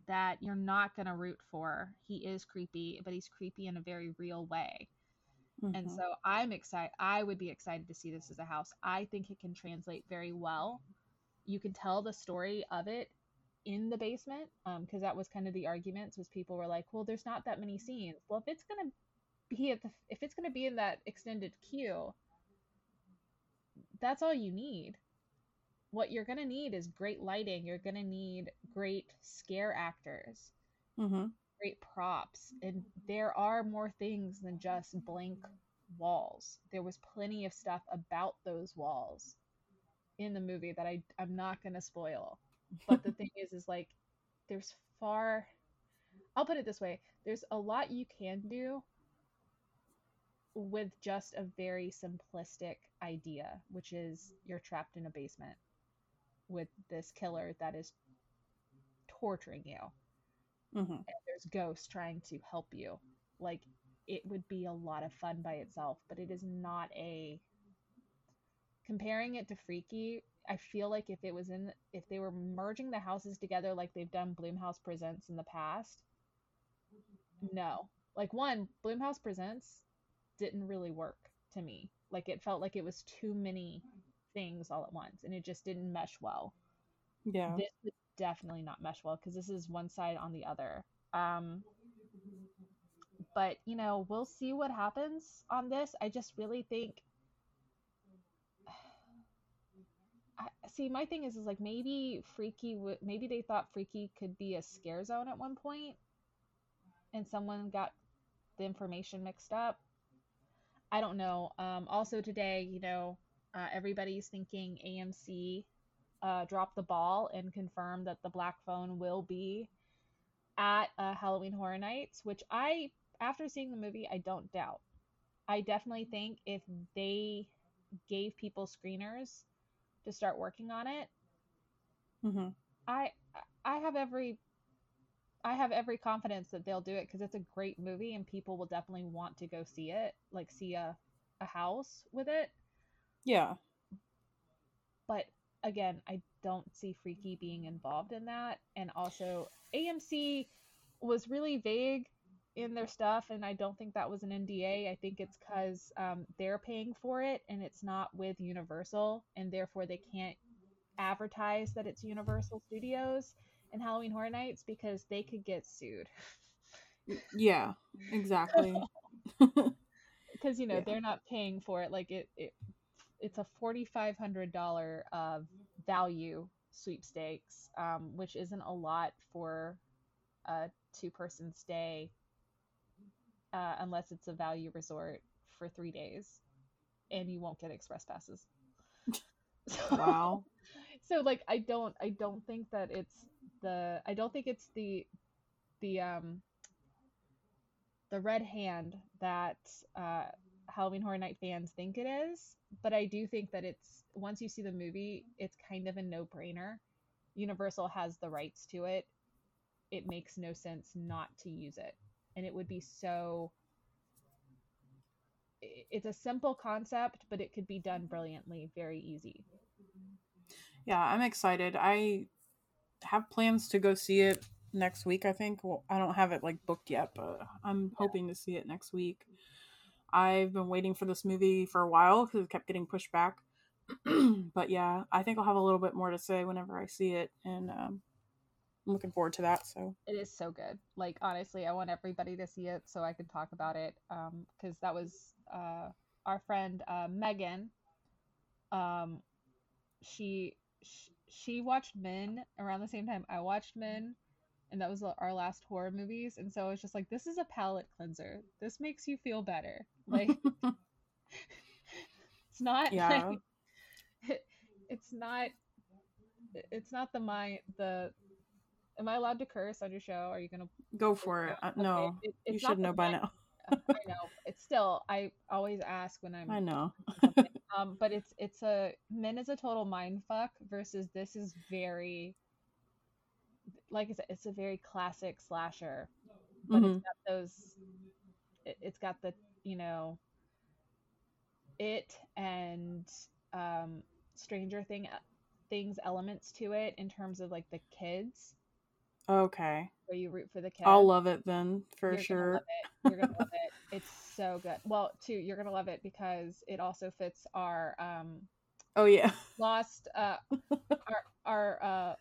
that you're not going to root for he is creepy but he's creepy in a very real way Mm-hmm. and so I'm excited. I would be excited to see this as a house. I think it can translate very well. You can tell the story of it in the basement because that was kind of the arguments. Was people were like, "Well, there's not that many scenes." Well, if it's gonna be at the, if it's gonna be in that extended queue, that's all you need. What you're gonna need is great lighting. You're gonna need great scare actors. Hmm great props. And there are more things than just blank walls. There was plenty of stuff about those walls in the movie that I, i'm not going to spoil. But the (laughs) thing is is like there's far i'll put it this way. There's a lot you can do with just a very simplistic idea which is you're trapped in a basement with this killer that is torturing you hmm and there's ghosts trying to help you. Like it would be a lot of fun by itself, but it is not a comparing it to Freaky, I feel like if it was in if they were merging the houses together like they've done Blumhouse Presents in the past, no. Like one, Blumhouse Presents didn't really work to me. Like it felt like it was too many things all at once and it just didn't mesh well Yeah. this would definitely not mesh well because this is one side on the other. Um, but you know, we'll see what happens on this. I just really think. (sighs) I, see, my thing is, is like maybe Freaky would, maybe they thought Freaky could be a scare zone at one point, and someone got the information mixed up. I don't know. Um, also today, you know, uh, everybody's thinking AMC uh, dropped the ball and confirmed that the Black Phone will be at uh, Halloween Horror Nights, which I, after seeing the movie, I don't doubt. I definitely think if they gave people screeners to start working on it, hmm I I have every I have every confidence that they'll do it because it's a great movie and people will definitely want to go see it, like see a a house with it. Yeah. but again, I don't see Freaky being involved in that. And also, AMC was really vague in their stuff, and I don't think that was an NDA. I think it's because um, they're paying for it and it's not with Universal, and therefore they can't advertise that it's Universal Studios and Halloween Horror Nights because they could get sued. Yeah. Exactly. (laughs) because you know Yeah. they're not paying for it like it, it it's a $4500 uh, value sweepstakes um, which isn't a lot for a two person stay uh, unless it's a value resort for three days and you won't get express passes so, (laughs) wow. so like i don't i don't think that it's the i don't think it's the the um the red hand that uh halloween horror night fans think it is but i do think that it's once you see the movie it's kind of a no-brainer. Universal has the rights to it. It makes no sense not to use it. And it would be so it's a simple concept but it could be done brilliantly very easy. Yeah, I'm excited. I have plans to go see it next week, I think. Well, I don't have it like booked yet, but I'm hoping to see it next week. I've been waiting for this movie for a while because it kept getting pushed back. (clears throat) but yeah, I think I'll have a little bit more to say whenever I see it, and um, I'm looking forward to that. So It is so good. Like honestly, I want everybody to see it so I can talk about it. Um, because that was uh our friend uh Megan. Um, she sh- she watched Men around the same time I watched Men, and that was our last horror movies. And so it's just like this is a palate cleanser. This makes you feel better. Like (laughs) it's not Yeah. like it, (laughs) it's not it's not the my the am i allowed to curse on your show are you gonna go for it. Uh, no, it- you it's not should know by mind- now. (laughs) i know it's still i always ask when i'm I know. Um but it's it's a men is a total mind fuck versus this is very like i said it's a very classic slasher but Mhm. it's got those it, it's got the you know it and um stranger thing things elements to it in terms of like the kids Okay, where you root for the kids I'll love it then for You're gonna sure. love it. You're gonna love it. (laughs) It's so good. Well, too, you're gonna love it because it also fits our um Oh yeah, lost uh (laughs) our our uh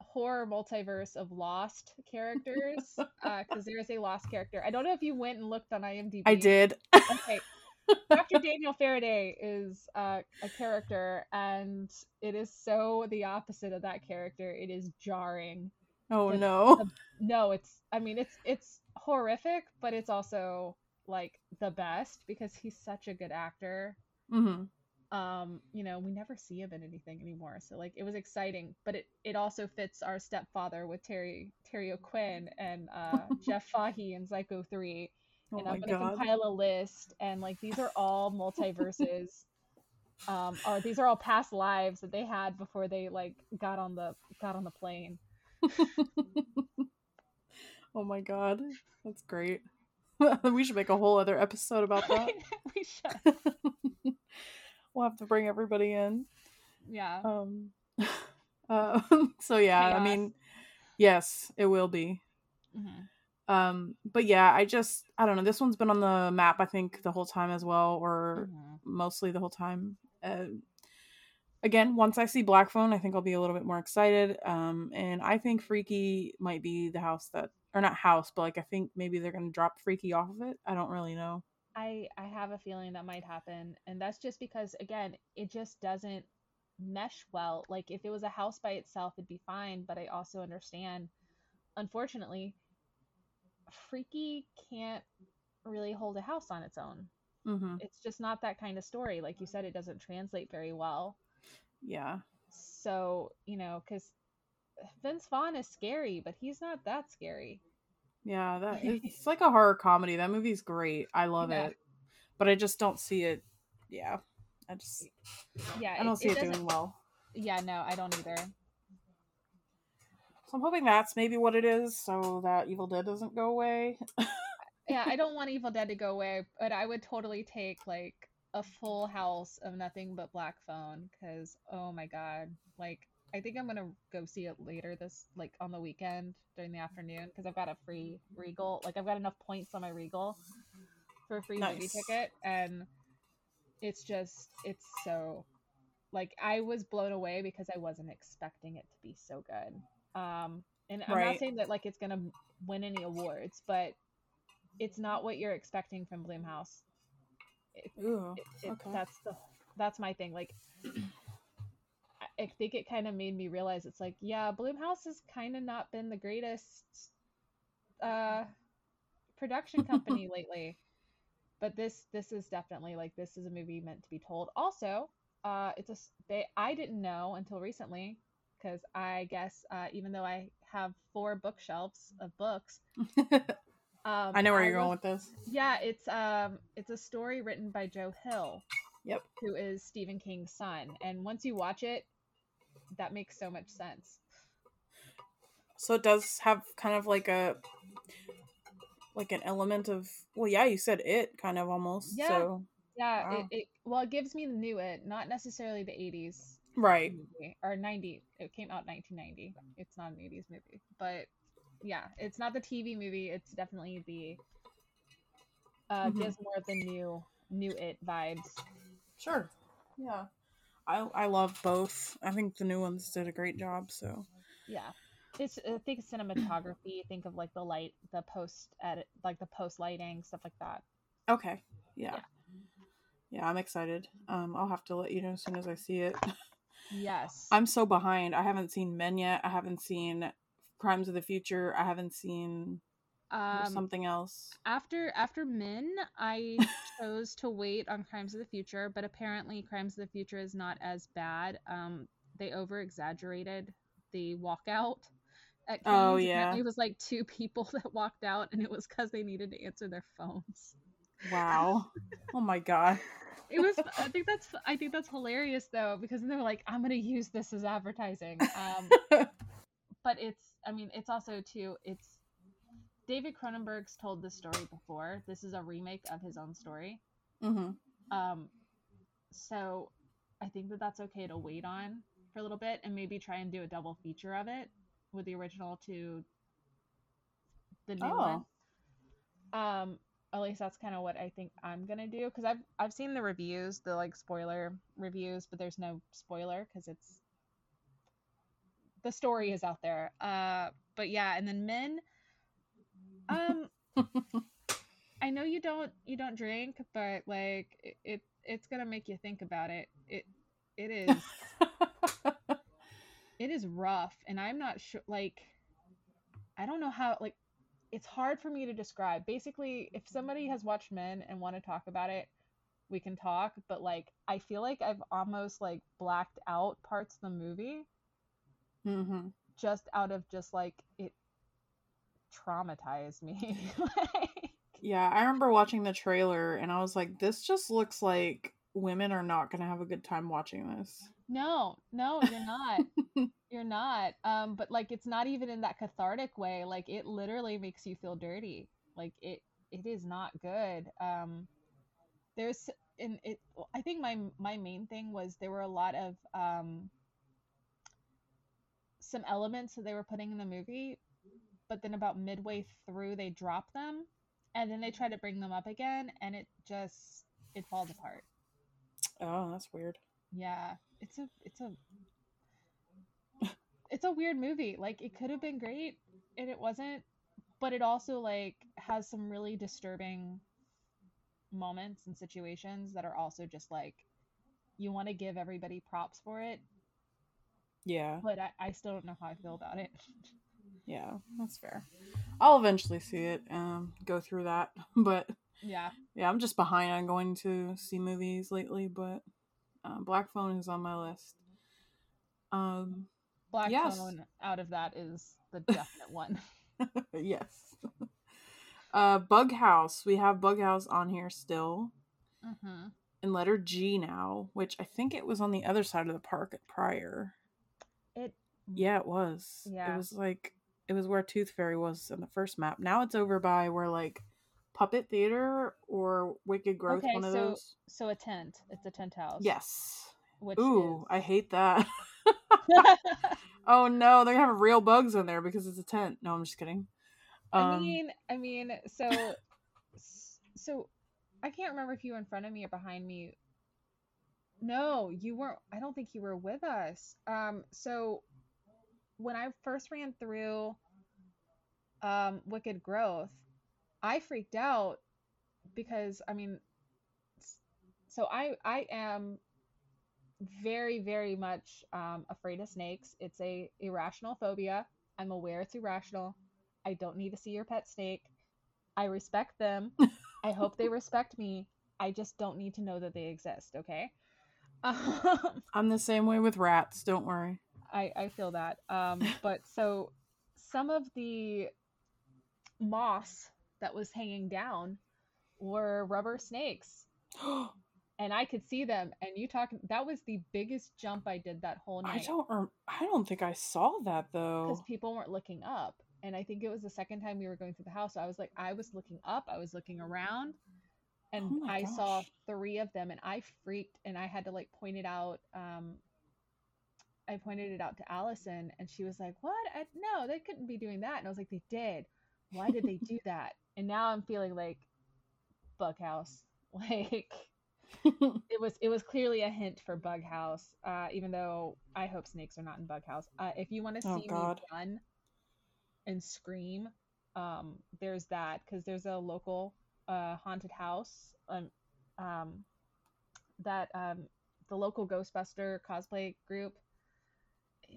horror multiverse of lost characters uh because there is a lost character. I don't know if you went and looked on IMDb. I did. Okay. (laughs) Dr. Daniel Faraday is uh, a character, and it is so the opposite of that character. It is jarring. Oh the- no. the- no it's i mean it's it's horrific but it's also like the best because he's such a good actor hmm um you know we never see him in anything anymore so like it was exciting but it it also fits our stepfather with terry terry o'quinn and uh (laughs) jeff fahey in psycho 3 Oh and i'm gonna god. compile a list and like these are all multiverses um or these are all past lives that they had before they like got on the got on the plane Oh my god, that's great. (laughs) we should make a whole other episode about (laughs) that. we should (laughs) we'll have to bring everybody in. yeah Um, uh, so yeah, I mean, yes, it will be. Mhm. Um, but yeah, I just I don't know. This one's been on the map, I think, the whole time as well, or Mhm. mostly the whole time. Uh, again, once I see Black Phone, I think I'll be a little bit more excited. Um, and I think Freaky might be the house that, or not house, but like I think maybe they're gonna drop Freaky off of it. I don't really know. I I have a feeling that might happen, and that's just because again, it just doesn't mesh well. Like if it was a house by itself, it'd be fine, but I also understand, unfortunately, Freaky can't really hold a house on its own. Mm-hmm. It's just not that kind of story. Like you said, it doesn't translate very well. Yeah. So you know, because Vince Vaughn is scary, but he's not that scary. Yeah, that (laughs) it's like a horror comedy. That movie's great. I love Yeah. it. But I just don't see it. Yeah. I just Yeah, I don't see it, doesn't- doing well. Yeah, no, I don't either. So I'm hoping that's maybe what it is, so that Evil Dead doesn't go away. (laughs) yeah, I don't want Evil Dead to go away, but I would totally take like a full house of nothing but Black Phone because oh my god, like I think I'm gonna go see it later this like on the weekend during the afternoon because I've got a free Regal, like I've got enough points on my Regal for a free movie ticket, and it's just it's so like I was blown away because I wasn't expecting it to be so good. Um, and I'm not saying that like it's gonna win any awards, but it's not what you're expecting from Blumhouse. It, Ooh. it, Okay. That's the that's my thing. Like, I- think it kind of made me realize it's like, yeah, Blumhouse has kind of not been the greatest uh production (laughs) company lately. But this this is definitely like this is a movie meant to be told. Also, uh, it's a they I didn't know until recently because I guess uh, even though I have four bookshelves of books, (laughs) um, I know where you're going with this. yeah, it's um it's a story written by Joe Hill, Yep. who is Stephen King's son. And once you watch it, that makes so much sense. So it does have kind of like a like an element of well, yeah, you said it kind of almost. Yeah. So Yeah, Wow. it, it well it gives me the new it, not necessarily the 80s right. movie or 90. It came out 1990. It's not an 80s movie, but yeah, it's not the TV movie. It's definitely the uh Mhm. gives more of the new new it vibes. Sure. Yeah. I I love both. I think the new ones did a great job. So Yeah. It's I think cinematography, think of like the light, the post edit like the post lighting, stuff like that. okay. Yeah. Yeah, I'm excited. Um, I'll have to let you know as soon as I see it. (laughs) Yes. I'm so behind. I haven't seen Men yet. I haven't seen Crimes of the Future. I haven't seen um something else. after after Men, I (laughs) chose to wait on Crimes of the Future, but apparently Crimes of the Future is not as bad. Um, they over exaggerated the walkout. At Oh, yeah. Apparently it was like two (laughs) people that walked out, and it was because they needed to answer their phones. Wow. (laughs) oh my god. It was. I think that's. I think that's hilarious though, because they're like, I'm gonna use this as advertising. Um, but it's. I mean, it's also too. It's. David Cronenberg's told this story before. This is a remake of his own story. hmm Um, so I think that that's okay to wait on for a little bit and maybe try and do a double feature of it with the original to the new one. Um, at least that's kind of what I think I'm gonna do because I've I've seen the reviews, the like spoiler reviews, but there's no spoiler because it's the story is out there. Uh, but yeah, and then men. Um, (laughs) I know you don't you don't drink, but like it, it it's gonna make you think about it. It it is (laughs) it is rough, and I'm not sure. Like I don't know how like it's hard for me to describe. Basically, if somebody has watched Men and want to talk about it, we can talk. But like I feel like I've almost like blacked out parts of the movie hmm just out of just like it traumatized me. (laughs) like, Yeah, I remember watching the trailer and I was like, this just looks like women are not going to have a good time watching this. No, no, you're not. (laughs) you're not. Um, but like it's not even in that cathartic way. Like it literally makes you feel dirty. Like it it is not good. Um there's and it I think my my main thing was there were a lot of um some elements that they were putting in the movie, but then about midway through they drop them and then they try to bring them up again and it just it falls apart. Oh, that's weird. Yeah, it's a it's a it's a weird movie. Like it could have been great and it wasn't, but it also like has some really disturbing moments and situations that are also just like you want to give everybody props for it, Yeah, but I, I still don't know how I feel about it. yeah, that's fair. I'll eventually see it, um, go through that. (laughs) But yeah. yeah, I'm just behind on going to see movies lately, but uh, Black Phone is on my list. Um, Black Yes. Phone out of that is the (laughs) definite one. (laughs) yes. Uh, Bug House. We have Bug House on here still. hmm in letter G now, which I think it was on the other side of the park at prior. Yeah, it was. Yeah. It was like it was where Tooth Fairy was in the first map. Now it's over by where like Puppet Theater or Wicked Growth, Okay, one of so- those. so a tent. It's a tent house. Yes. Which Ooh, is... I hate that. (laughs) (laughs) oh no, they're gonna have real bugs in there because it's a tent. No, I'm just kidding. I Um, mean, I mean, so, so, I can't remember if you were in front of me or behind me. No, you weren't. I don't think you were with us. Um, so when I first ran through, um, Wicked Growth, I freaked out because I mean, so I I am very very much um, afraid of snakes. It's a irrational phobia. I'm aware it's irrational. I don't need to see your pet snake. I respect them. (laughs) I hope they respect me. I just don't need to know that they exist, okay? (laughs) Um, I'm the same way with rats. Don't worry. I, I feel that. Um, (laughs) but so some of the moss that was hanging down were rubber snakes. (gasps) And I could see them. And you talk that was the biggest jump I did that whole night. I don't. I don't think I saw that though. because people weren't looking up. And I think it was the second time we were going through the house. So I was like, I was looking up, I was looking around, and Oh I saw three of them, and I freaked, and I had to like point it out. Um, I pointed it out to Allison, and she was like, "What? I, no, they couldn't be doing that." And I was like, "They did. Why did they do (laughs) that?" And now I'm feeling like, Bughouse, (laughs) Like (laughs) it was it was clearly a hint for Bug House. Uh, even though I hope snakes are not in Bug House. Uh, if you want to Oh, see me run and scream, um, there's that because there's a local uh, haunted house um, um, that um, the local Ghostbuster cosplay group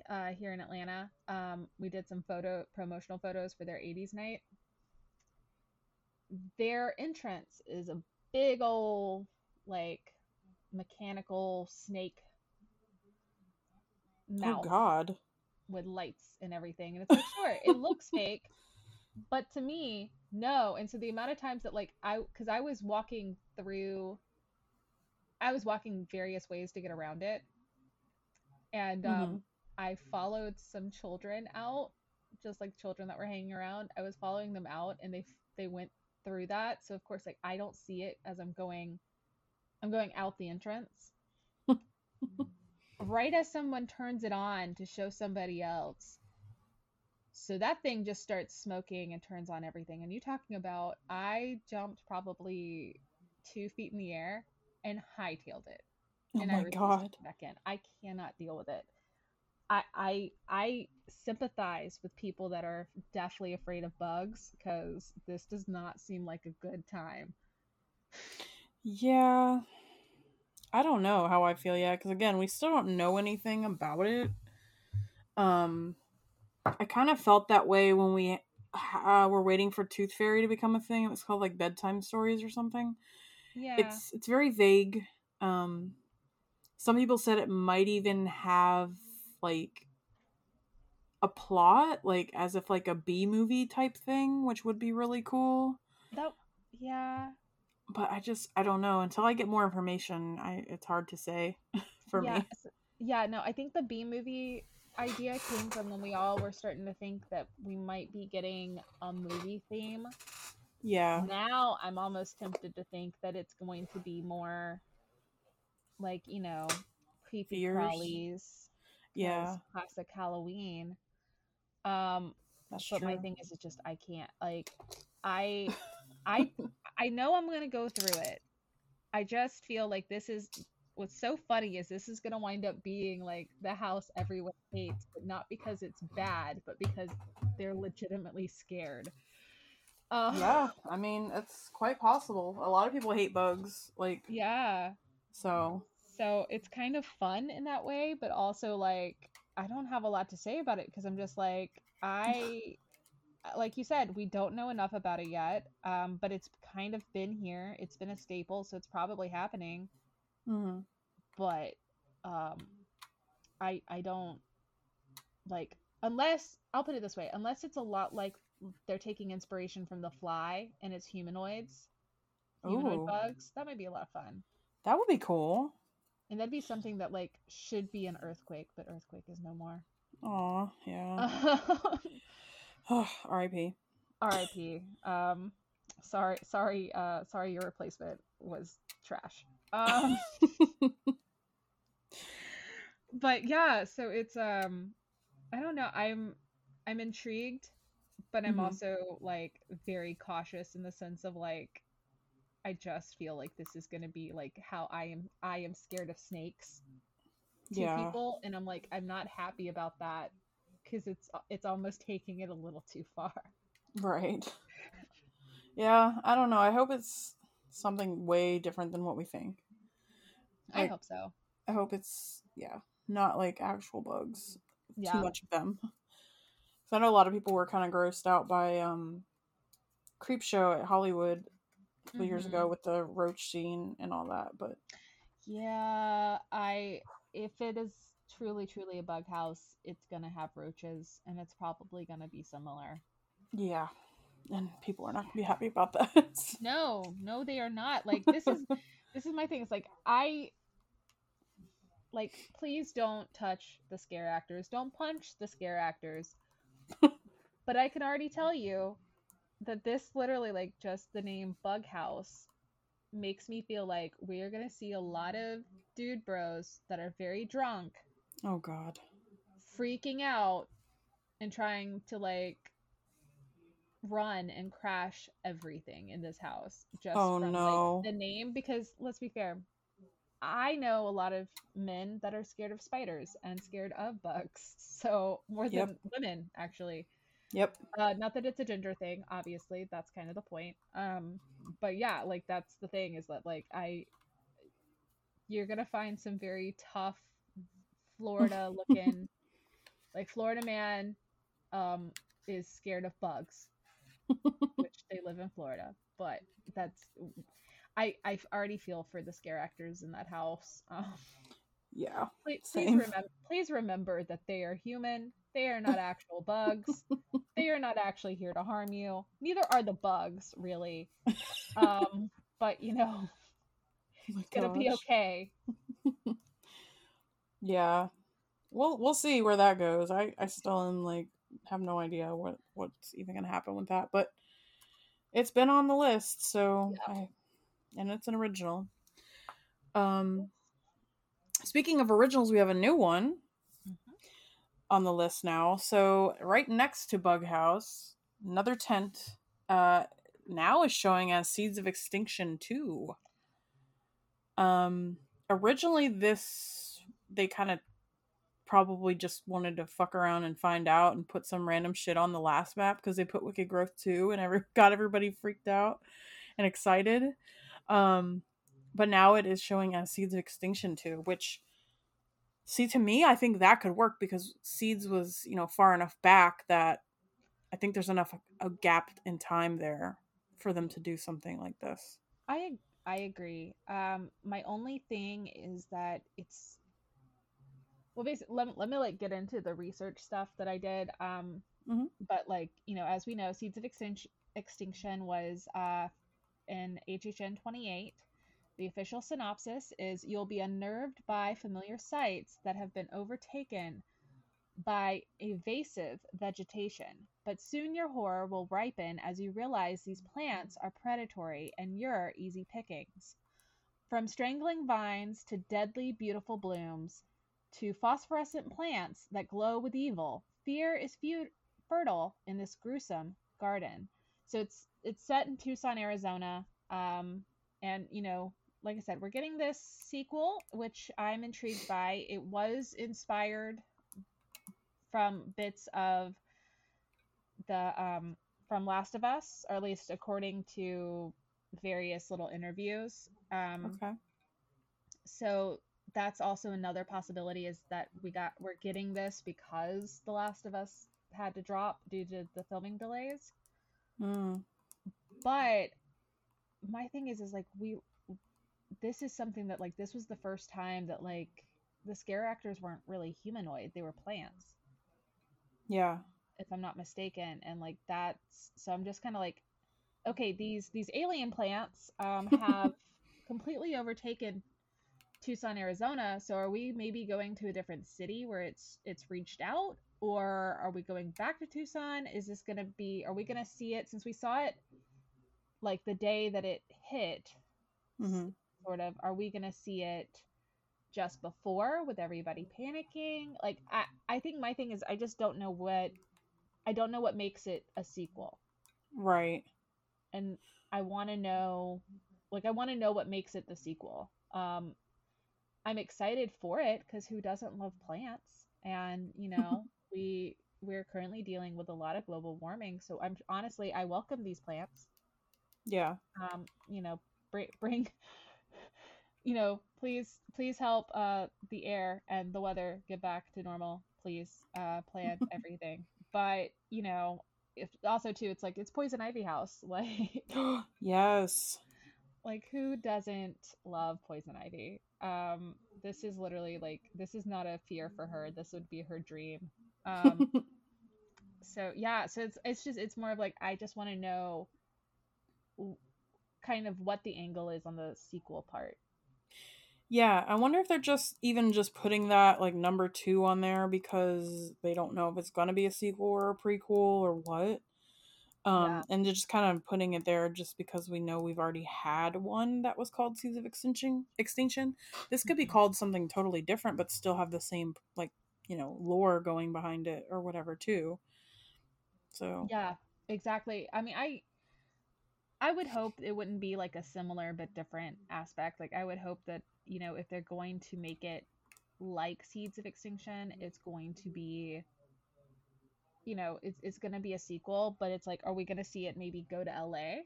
uh, here in Atlanta. Um, we did some photo promotional photos for their 80s night. Their entrance is a big old like mechanical snake Oh God. with lights and everything. And it's like, sure, it (laughs) looks fake, but to me, no. And so the amount of times that like I, because I was walking through, I was walking various ways to get around it, and um, I followed some children out, just like children that were hanging around. I was following them out, and they they went through that. So of course, like I don't see it as I'm going, I'm going out the entrance (laughs) right as someone turns it on to show somebody else. So that thing just starts smoking and turns on everything. And you talking about, I jumped probably two feet in the air and hightailed it. Oh and I my to God. back in. I cannot deal with it. I I I sympathize with people that are deathly afraid of bugs because this does not seem like a good time. Yeah. I don't know how I feel yet because again, we still don't know anything about it. Um, I kind of felt that way when we uh, were waiting for Tooth Fairy to become a thing. It was called like bedtime stories or something. Yeah. It's it's very vague. Um, some people said it might even have like a plot, like as if like a B movie type thing, which would be really cool. that yeah. But I just I don't know until I get more information. I it's hard to say (laughs) for yeah, me. Yeah, no, I think the B movie idea came from when we all were starting to think that we might be getting a movie theme. Yeah. Now I'm almost tempted to think that it's going to be more like, you know, creepy crawlies. Yeah. Classic Halloween. Um That's but my thing is it's just I can't like I (laughs) I I know I'm gonna go through it. I just feel like this is what's so funny is this is gonna wind up being like the house everyone hates, but not because it's bad, but because they're legitimately scared. Uh, Yeah, I mean it's quite possible. A lot of people hate bugs, like (laughs) Yeah. so. So it's kind of fun in that way, but also like I don't have a lot to say about it because I'm just like I like you said, we don't know enough about it yet. Um, but it's kind of been here. It's been a staple, so it's probably happening. mhm. But um I I don't like unless I'll put it this way, unless it's a lot like they're taking inspiration from the fly and it's humanoids. Humanoid Ooh. bugs. That might be a lot of fun. That would be cool. And that'd be something that like should be an earthquake, but earthquake is no more. Aw, yeah. oh, R.I.P. R.I.P. Um, sorry, sorry, uh, sorry. Your replacement was trash. Um, (laughs) but yeah, so it's um, I don't know. I'm I'm intrigued, but I'm Mhm. also like very cautious in the sense of like I just feel like this is gonna be like how I am I am scared of snakes to Yeah. people, and I'm like I'm not happy about that because it's it's almost taking it a little too far. Right. Yeah, I don't know. I hope it's something way different than what we think. I hope so. I hope it's yeah, not like actual bugs. Yeah. Too much of them. I know a lot of people were kind of grossed out by um Creep Show at Hollywood couple years Mhm. ago with the roach scene and all that, but Yeah, I if it is truly truly a bug house, it's gonna have roaches and it's probably gonna be similar. yeah. And people are not gonna be happy about that. (laughs) No, no, they are not. Like this is (laughs) this is my thing. It's like I like please don't touch the scare actors. Don't punch the scare actors. (laughs) but I can already tell you that this literally like just the name Bug House makes me feel like we're gonna see a lot of dude bros that are very drunk oh god. freaking out and trying to like run and crash everything in this house just Oh, from no. like the name because let's be fair i know a lot of men that are scared of spiders and scared of bugs (laughs) so more than Yep. women actually Yep. uh, not that it's a gender thing obviously that's kind of the point um but yeah like that's the thing is that like i you're gonna find some very tough florida (laughs) looking like florida man um is scared of bugs (laughs) which they live in florida but that's i i already feel for the scare actors in that house (laughs) um Yeah. please, please remember please remember that they are human they are not actual bugs (laughs) they are not actually here to harm you neither are the bugs really um but you know Oh it's gonna be okay (laughs) Yeah. We'll we'll see where that goes. I I still am like have no idea what what's even gonna happen with that, but it's been on the list, so I and it's an original. Um speaking of originals, we have a new one on the list now. So right next to Bug House, another tent uh now is showing as Seeds of Extinction 2. Um originally this they kind of probably just wanted to fuck around and find out and put some random shit on the last map because they put Wicked Growth 2 and every got everybody freaked out and excited. Um but now it is showing as Seeds of Extinction too, which see to me I think that could work because Seeds was, you know, far enough back that I think there's enough a gap in time there for them to do something like this. i i agree um my only thing is that it's well basically let, let me like get into the research stuff that i did um Mhm. but like you know as we know seeds of extinction extinction was uh in hhn 28 the official synopsis is you'll be unnerved by familiar sights that have been overtaken by evasive vegetation, but soon your horror will ripen as you realize these plants are predatory and you're easy pickings. From strangling vines to deadly beautiful blooms to phosphorescent plants that glow with evil, fear is fertile in this gruesome garden. So it's it's set in Tucson, Arizona, um, and you know, like I said, we're getting this sequel, which I'm intrigued by. It was inspired from bits of the um, from Last of Us, or at least according to various little interviews. Um, Okay. so that's also another possibility is that we got we're getting this because The Last of Us had to drop due to the filming delays. Mm. But my thing is is like we this is something that like this was the first time that like the scare actors weren't really humanoid, they were plants Yeah. if I'm not mistaken. And like that's so I'm just kind of like, okay, these these alien plants um, (laughs) have completely overtaken Tucson, Arizona. So are we maybe going to a different city where it's it's reached out, or are we going back to Tucson? Is this gonna be? Are we gonna see it since we saw it like the day that it hit? hmm Sort of. Are we gonna see it? just before with everybody panicking like i i think my thing is i just don't know what i don't know what makes it a sequel Right. and i want to know like i want to know what makes it the sequel um i'm excited for it because who doesn't love plants and you (laughs) know we we're currently dealing with a lot of global warming so i'm honestly i welcome these plants Yeah. um you know bring bring you know please please help uh the air and the weather get back to normal please uh plant (laughs) everything. But you know if also too it's like it's poison ivy house. (laughs) Like (gasps) yes. like who doesn't love poison ivy? Um this is literally like this is not a fear for her. This would be her dream. Um (laughs) so yeah so it's it's just it's more of like i just want to know w- kind of what the angle is on the sequel part Yeah, I wonder if they're just even just putting that like number two on there because they don't know if it's gonna be a sequel or a prequel or what. Um, Yeah. and they're just kind of putting it there just because we know we've already had one that was called Seeds of Extinction. Extinction. This could be called something totally different, but still have the same like you know lore going behind it or whatever too. So yeah exactly. I mean, I I would hope it wouldn't be like a similar but different aspect. Like I would hope that, you know, if they're going to make it like Seeds of Extinction, it's going to be you know, it's it's going to be a sequel, but it's like are we going to see it maybe go to LA?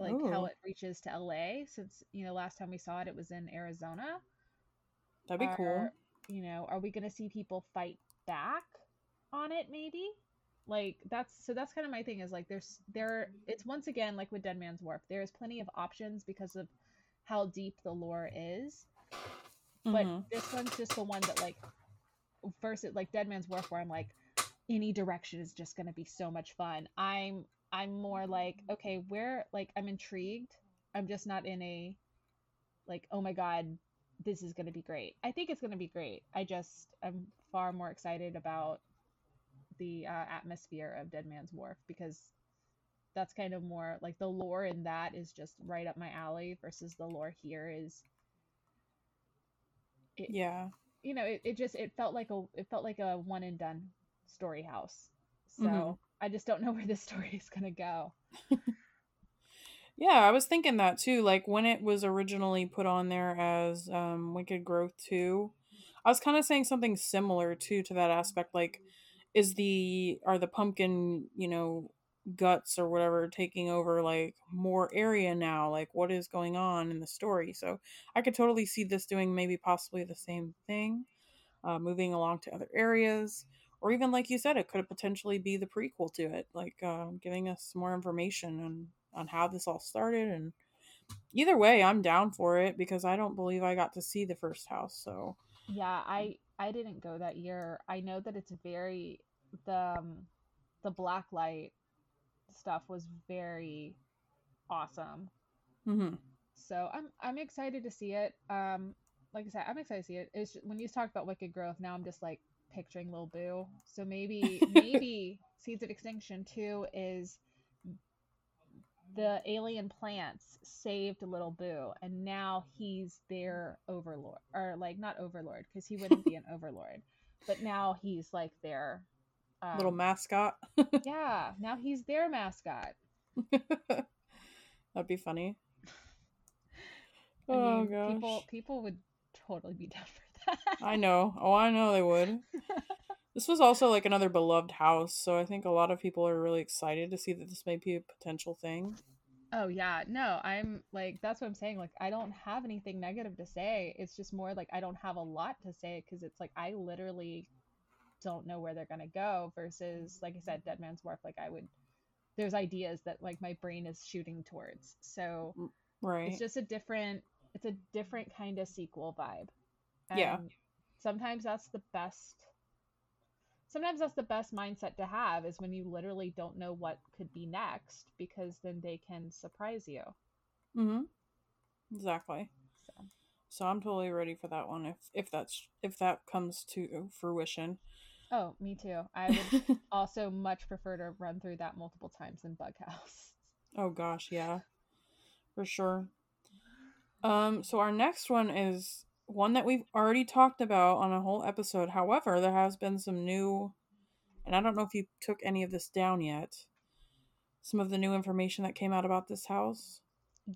Like how it reaches to LA since, you know, last time we saw it it was in Arizona. That'd be cool. You know, are we going to see people fight back on it maybe? Like that's so that's kind of my thing is like there's there it's once again like with Dead Man's Wharf, There's plenty of options because of how deep the lore is. But Mhm. this one's just the one that like versus like Dead Man's Wharf where I'm like any direction is just going to be so much fun. I'm I'm more like okay, where like I'm intrigued. I'm just not in a like oh my god, this is going to be great. I think it's going to be great. I just I'm far more excited about the uh, atmosphere of Dead Man's Wharf because that's kind of more like the lore in that is just right up my alley versus the lore here is it, Yeah. you know it, it just it felt like a it felt like a one and done story house so Mhm. i just don't know (laughs) where this story is going to go (laughs) Yeah, I was thinking that too. Like when it was originally put on there as um, Wicked Growth 2, I was kind of saying something similar too to that aspect. Like, is the are the pumpkin, you know, guts or whatever taking over like more area now? Like, what is going on in the story? So I could totally see this doing maybe possibly the same thing, uh, moving along to other areas. Or even like you said, it could potentially be the prequel to it, like um, giving us more information on on how this all started. And either way, I'm down for it because I don't believe I got to see the first house. So yeah i i didn't go that year i know that it's very the um, the black light stuff was very awesome hmm so i'm i'm excited to see it um like i said i'm excited to see it it's just, when you talk about wicked growth now i'm just like picturing Lil Boo. So maybe (laughs) maybe Seeds of Extinction 2 is the alien plants saved Little Boo and now he's their overlord or like not overlord because he wouldn't be an (laughs) overlord. But now he's like their um, Little mascot. (laughs) Yeah, now he's their mascot. (laughs) That'd be funny. (laughs) I oh mean, gosh. people people would totally be down for that. I know. Oh, I know they would. This was also like another beloved house, so I think a lot of people are really excited to see that this may be a potential thing. Oh yeah, no, I'm like that's what I'm saying. Like I don't have anything negative to say. It's just more like I don't have a lot to say because it's like I literally don't know where they're gonna go. Versus like I said, Dead Man's Wharf. Like I would, there's ideas that like my brain is shooting towards. So Right. it's just a different, it's a different kind of sequel vibe. Yeah. Sometimes that's the best. Sometimes that's the best mindset to have is when you literally don't know what could be next because then they can surprise you. Mm-hmm. Exactly. So. So I'm totally ready for that one if if that's if that comes to fruition. Oh, me too. I would (laughs) also much prefer to run through that multiple times than Bughouse. oh gosh, yeah. For sure. Um so our next one is one that we've already talked about on a whole episode. However, there has been some new and I don't know if you took any of this down yet. Some of the new information that came out about this house.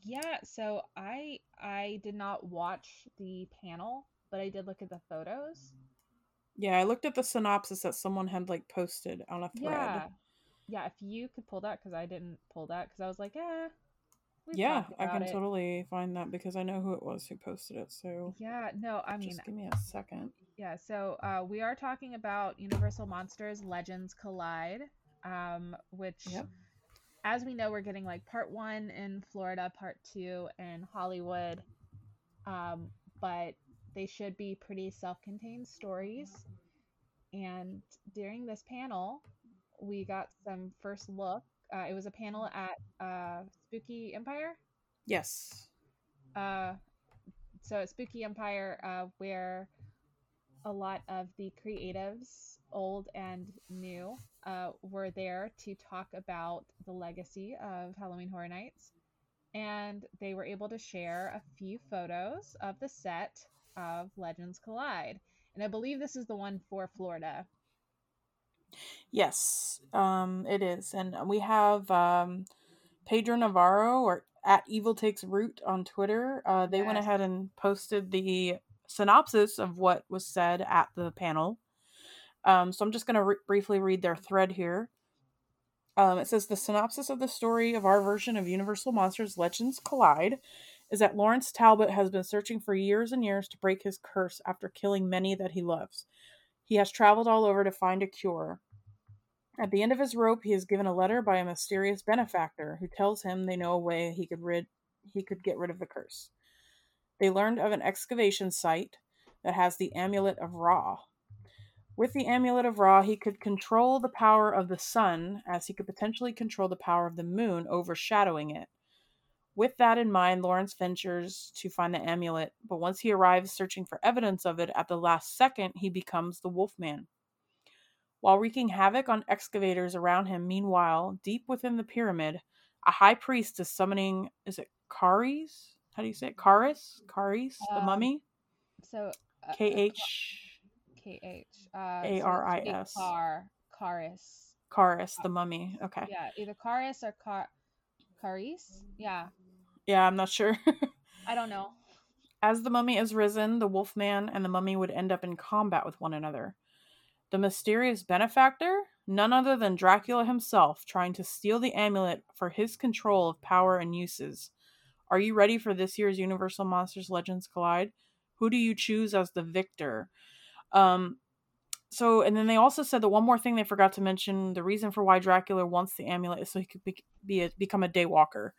Yeah, so I I did not watch the panel, but I did look at the photos. Yeah, I looked at the synopsis that someone had like posted on a thread. Yeah. Yeah, if you could pull that cuz I didn't pull that cuz I was like, "Eh, Yeah, I can it." totally find that because I know who it was who posted it. So Yeah, no, I mean, just give me a second. yeah, so uh, we are talking about Universal Monsters Legends Collide, um, which, Yep. as we know, we're getting like part one in Florida, part two in Hollywood, um, but they should be pretty self contained stories. And during this panel, we got some first look. Uh, it was a panel at uh, Spooky Empire. Yes. Uh, so at Spooky Empire, uh, where a lot of the creatives, old and new, uh, were there to talk about the legacy of Halloween Horror Nights. And they were able to share a few photos of the set of Legends Collide. And I believe this is the one for Florida. Yes, um, it is, and we have um, Pedro Navarro or at Evil Takes Root on Twitter. Uh, they went ahead and posted the synopsis of what was said at the panel. Um, so I'm just going to re- briefly read their thread here. Um, it says the synopsis of the story of our version of Universal Monsters Legends Collide is that Lawrence Talbot has been searching for years and years to break his curse after killing many that he loves. He has traveled all over to find a cure. At the end of his rope, he is given a letter by a mysterious benefactor who tells him they know a way he could rid he could get rid of the curse. They learned of an excavation site that has the amulet of Ra. With the amulet of Ra, he could control the power of the sun, as he could potentially control the power of the moon, overshadowing it. With that in mind, Lawrence ventures to find the amulet, but once he arrives searching for evidence of it at the last second, he becomes the Wolfman. While wreaking havoc on excavators around him, meanwhile, deep within the pyramid, a high priest is summoning is it Karis? How do you say it? Karis? Karis, the Um, mummy? So uh, K H K H uh, A R I it's. Car Caris. Karis, the mummy. Okay. Yeah, either Caris or Car Caris. Yeah, Yeah, I'm not sure. (laughs) I don't know. As the mummy is risen, the wolfman and the mummy would end up in combat with one another. The mysterious benefactor? None other than Dracula himself, trying to steal the amulet for his control of power and uses. Are you ready for this year's Universal Monsters Legends Collide? Who do you choose as the victor? Um, so, and then they also said that one more thing they forgot to mention the reason for why Dracula wants the amulet is so he could be, be a, become a daywalker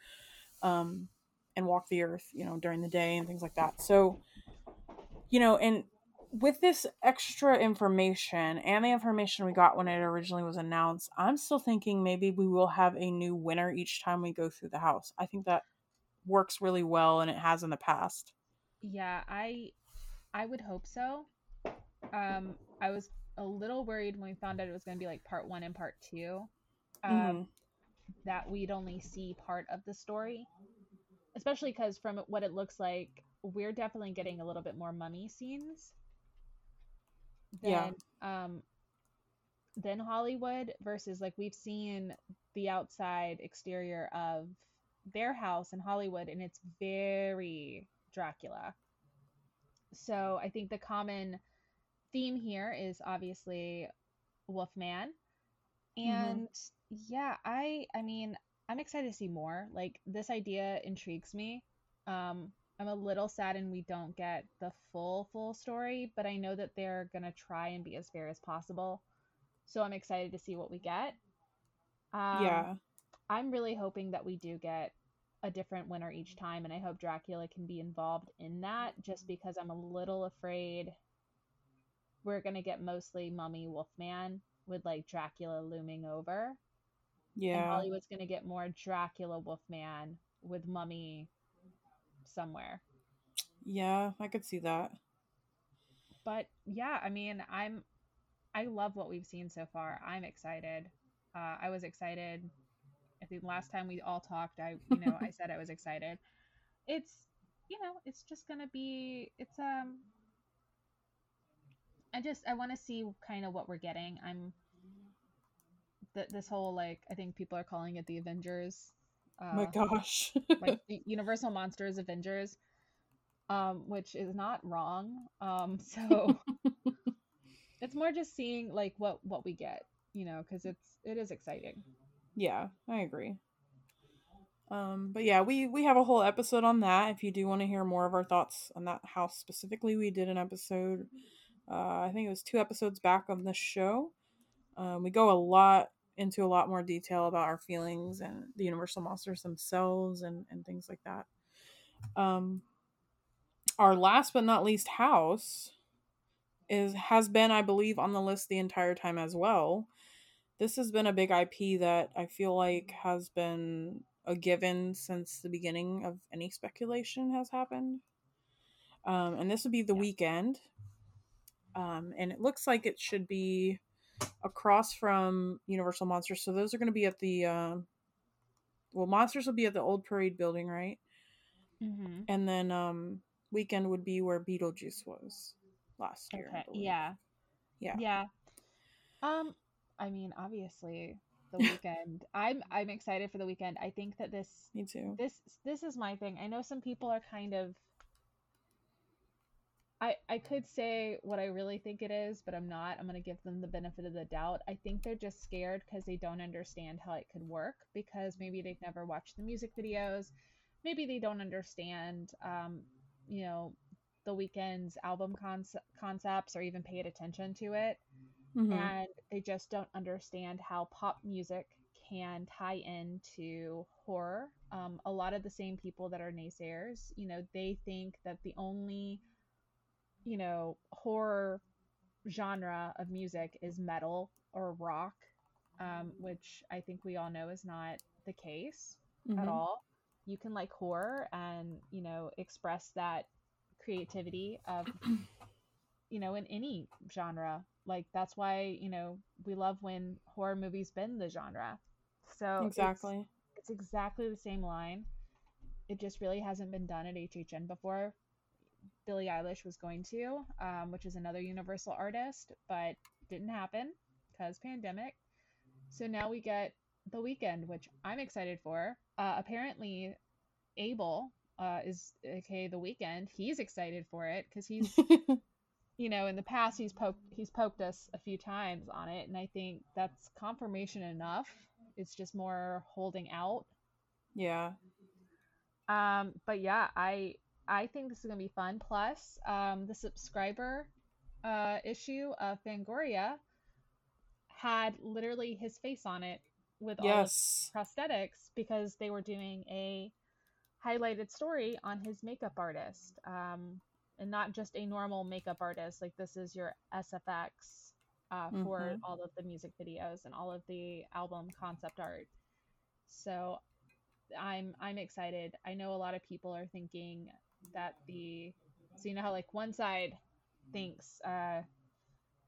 um, and walk the earth, you know, during the day and things like that. So, you know, and with this extra information and the information we got when it originally was announced, I'm still thinking maybe we will have a new winner each time we go through the house. I think that works really well and it has in the past. Yeah, I I would hope so. Um, I was a little worried when we found out it was going to be like part one and part two. Um, Mhm. that we'd only see part of the story, especially because from what it looks like, we're definitely getting a little bit more mummy scenes than Yeah. um than Hollywood versus like we've seen the outside exterior of their house in Hollywood and it's very Dracula. So I think the common theme here is obviously Wolfman. And yeah, I I mean, I'm excited to see more. Like this idea intrigues me. Um I'm a little saddened we don't get the full full story, but I know that they're going to try and be as fair as possible. So I'm excited to see what we get. Um, yeah. I'm really hoping that we do get a different winner each time, and I hope Dracula can be involved in that just because I'm a little afraid we're going to get mostly Mummy Wolfman with like Dracula looming over. And Yeah. Hollywood's going to get more Dracula Wolfman with Mummy somewhere. Yeah, I could see that. But yeah, I mean, I'm I love what we've seen so far. I'm excited. Uh, I was excited. I think last time we all talked, I you know I (laughs) said I was excited. It's you know it's just gonna be it's um. I just I want to see kind of what we're getting. I'm th- this whole like I think people are calling it the Avengers. Uh, oh my gosh. like (laughs) the Universal Monsters Avengers, um, which is not wrong. Um, (laughs) so it's more just seeing like what what we get, you know, because it's it is exciting. Yeah, I agree. Um, but yeah, we we have a whole episode on that. If you do want to hear more of our thoughts on that house specifically, we did an episode. Uh, I think it was two episodes back on the show. Um, we go a lot into a lot more detail about our feelings and the Universal monsters themselves and and things like that. Um, our last but not least house is has been, I believe, on the list the entire time as well this has been a big IP that I feel like has been a given since the beginning of any speculation has happened. Um, and this would be the Weeknd. Um, and it looks like it should be across from Universal Monsters. So those are going to be at the, uh, well, Monsters will be at the Old Parade building, right? Mm-hmm. And then um, Weeknd would be where Beetlejuice was last year. Okay. Yeah. Yeah. Yeah. Um, I mean, obviously, the Weeknd. (laughs) I'm I'm excited for the Weeknd. I think that this Me too. this this is my thing. I know some people are kind of I I could say what I really think it is, but I'm not. I'm going to give them the benefit of the doubt. I think they're just scared because they don't understand how it could work because maybe they've never watched the music videos. Maybe they don't understand um, you know, the Weeknd's album conce- concepts or even paid attention to it. Mhm. And they just don't understand how pop music can tie into horror. Um, a lot of the same people that are naysayers, you know, they think that the only, you know, horror genre of music is metal or rock, um, which I think we all know is not the case at Mhm. all. You can like horror and, you know, express that creativity of, (clears throat) you know, in any genre. Like that's why, you know, we love when horror movies bend the genre. So it's- Exactly. it's exactly the same line. It just really hasn't been done at HHN before. Billie Eilish was going to, um, which is another Universal artist, but didn't happen because pandemic. So now we get the Weeknd, which I'm excited for. Uh, apparently, Abel uh, is okay. The Weeknd, he's excited for it because he's (laughs) you know, in the past he's poked he's poked us a few times on it, and I think that's confirmation enough. It's just more holding out. yeah. Um, but yeah, I I think this is gonna be fun. Plus, um, the subscriber uh, issue of Fangoria had literally his face on it with all of Yes. prosthetics because they were doing a highlighted story on his makeup artist um, and not just a normal makeup artist like this is your sfx uh, for Mhm. all of the music videos and all of the album concept art so i'm i'm excited i know a lot of people are thinking that the so you know how like one side thinks uh,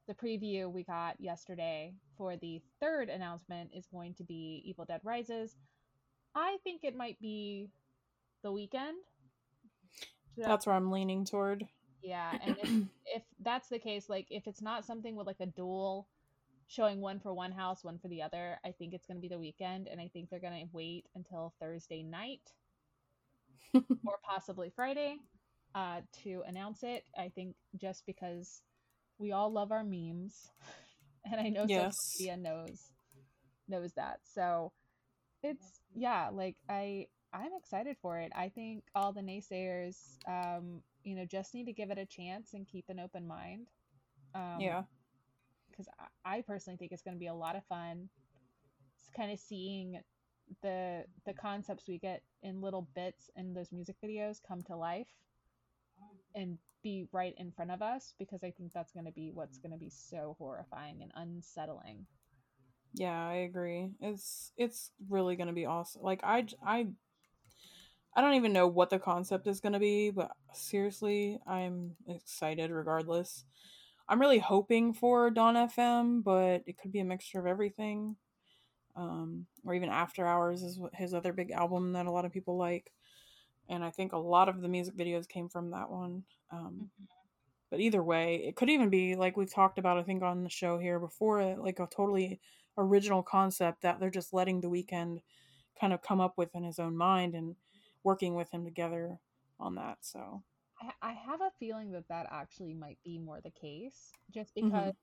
the preview we got yesterday for the third announcement is going to be Evil Dead Rises. I think it might be the Weeknd. So- That's where I'm leaning toward. yeah, and if, (clears throat) if that's the case, like if it's not something with like a dual showing one for one house, one for the other, I think it's going to be the Weeknd, and I think they're going to wait until Thursday night (laughs) or possibly Friday uh, to announce it. I think just because we all love our memes, (laughs) and I know Yes. social media knows knows that. So it's yeah, like I I'm excited for it. I think all the naysayers, um, you know, just need to give it a chance and keep an open mind. Um, yeah. because I, I personally think it's going to be a lot of fun. It's kind of seeing the the concepts we get in little bits in those music videos come to life and be right in front of us because I think that's going to be what's going to be so horrifying and unsettling. Yeah, I agree. It's it's really gonna be awesome. Like I I I don't even know what the concept is gonna be, but seriously, I'm excited regardless. I'm really hoping for Dawn FM, but it could be a mixture of everything. Um, or even After Hours is his other big album that a lot of people like, and I think a lot of the music videos came from that one. Um, but either way, it could even be like we've talked about, I think, on the show here before, like a totally original concept that they're just letting the Weeknd kind of come up with in his own mind and working with him together on that. So, I, I have a feeling that that actually might be more the case just Mm-hmm. because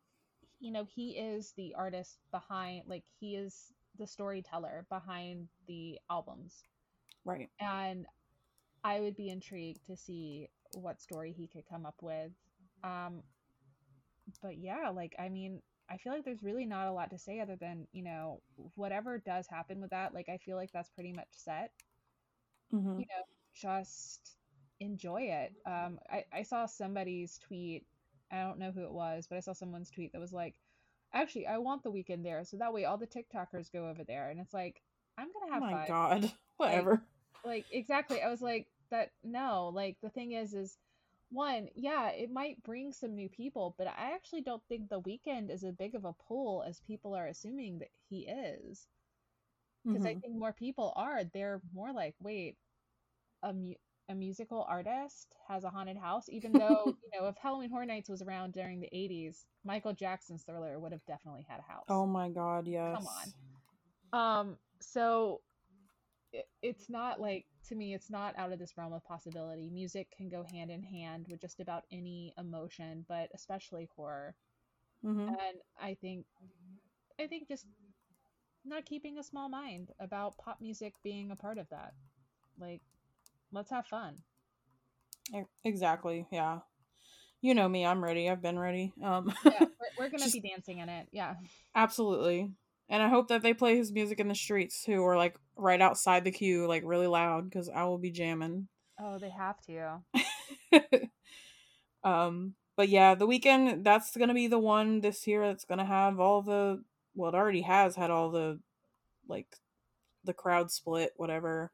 you know he is the artist behind like he is the storyteller behind the albums right. and I would be intrigued to see what story he could come up with. Um, but yeah, like I mean, I feel like there's really not a lot to say other than you know whatever does happen with that. Like I feel like that's pretty much set. hmm You know, just enjoy it. Um, I I saw somebody's tweet. I don't know who it was, but I saw someone's tweet that was like, "Actually, I want the Weeknd there, so that way all the TikTokers go over there." And it's like, I'm gonna Oh have my fun God. (laughs) Whatever. like exactly i was like that no like the thing is is one yeah it might bring some new people but i actually don't think the Weeknd is as big of a pull as people are assuming that he is because i Mhm. think more people are they're more like wait a mu- a musical artist has a haunted house, even though, (laughs) you know, if Halloween Horror Nights was around during the 80s, Michael Jackson's Thriller would have definitely had a house. Oh my god, yes. Come on. Um, so it, it's not like to me, it's not out of this realm of possibility. Music can go hand in hand with just about any emotion, but especially horror. hmm And I think, I think just not keeping a small mind about pop music being a part of that. Like, let's have fun. Exactly. Yeah. You know me. I'm ready. I've been ready. Um. Yeah, we're, we're (laughs) gonna Just- be dancing in it. Yeah. absolutely. And I hope that they play his music in the streets too, or like right outside the queue, like really loud, because I will be jamming. Oh, they have to. (laughs) um. But yeah, the Weeknd that's gonna be the one this year that's gonna have all the well, it already has had all the like the crowd split, whatever.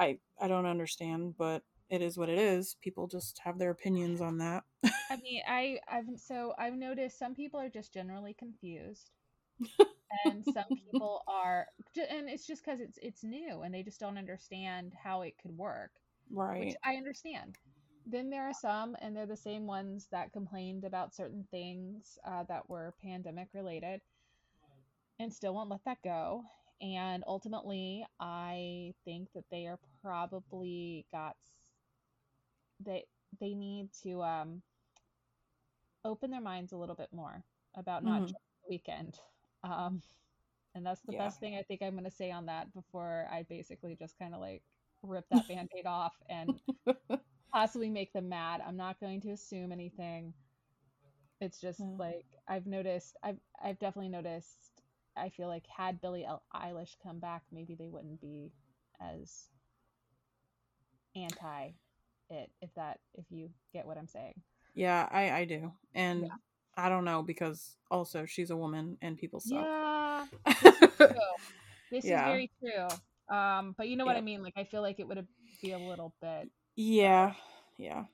I I don't understand, but it is what it is. People just have their opinions on that. I (laughs) mean, I I've so I've noticed some people are just generally confused, and some (laughs) people are, and it's just because it's it's new and they just don't understand how it could work, right. which I understand. Then there are some, and they're the same ones that complained about certain things uh, that were pandemic related, and still won't let that go. And ultimately, I think that they are probably got they they need to um open their minds a little bit more about not Mhm. just the Weeknd. Um, and that's the Yeah. best thing I think I'm going to say on that before I basically just kind of like rip that band aid off and (laughs) possibly make them mad. I'm not going to assume anything. It's just like I've noticed, I've, I've definitely noticed. I feel like had Billie Eilish come back, maybe they wouldn't be as anti it, if that, if you get what I'm saying. Yeah, I I do, and Yeah. I don't know because also she's a woman and people suck. Yeah, (laughs) true. This Yeah. is very true. Um, but you know what I mean? Like, I feel like it would be a little bit. Yeah, yeah,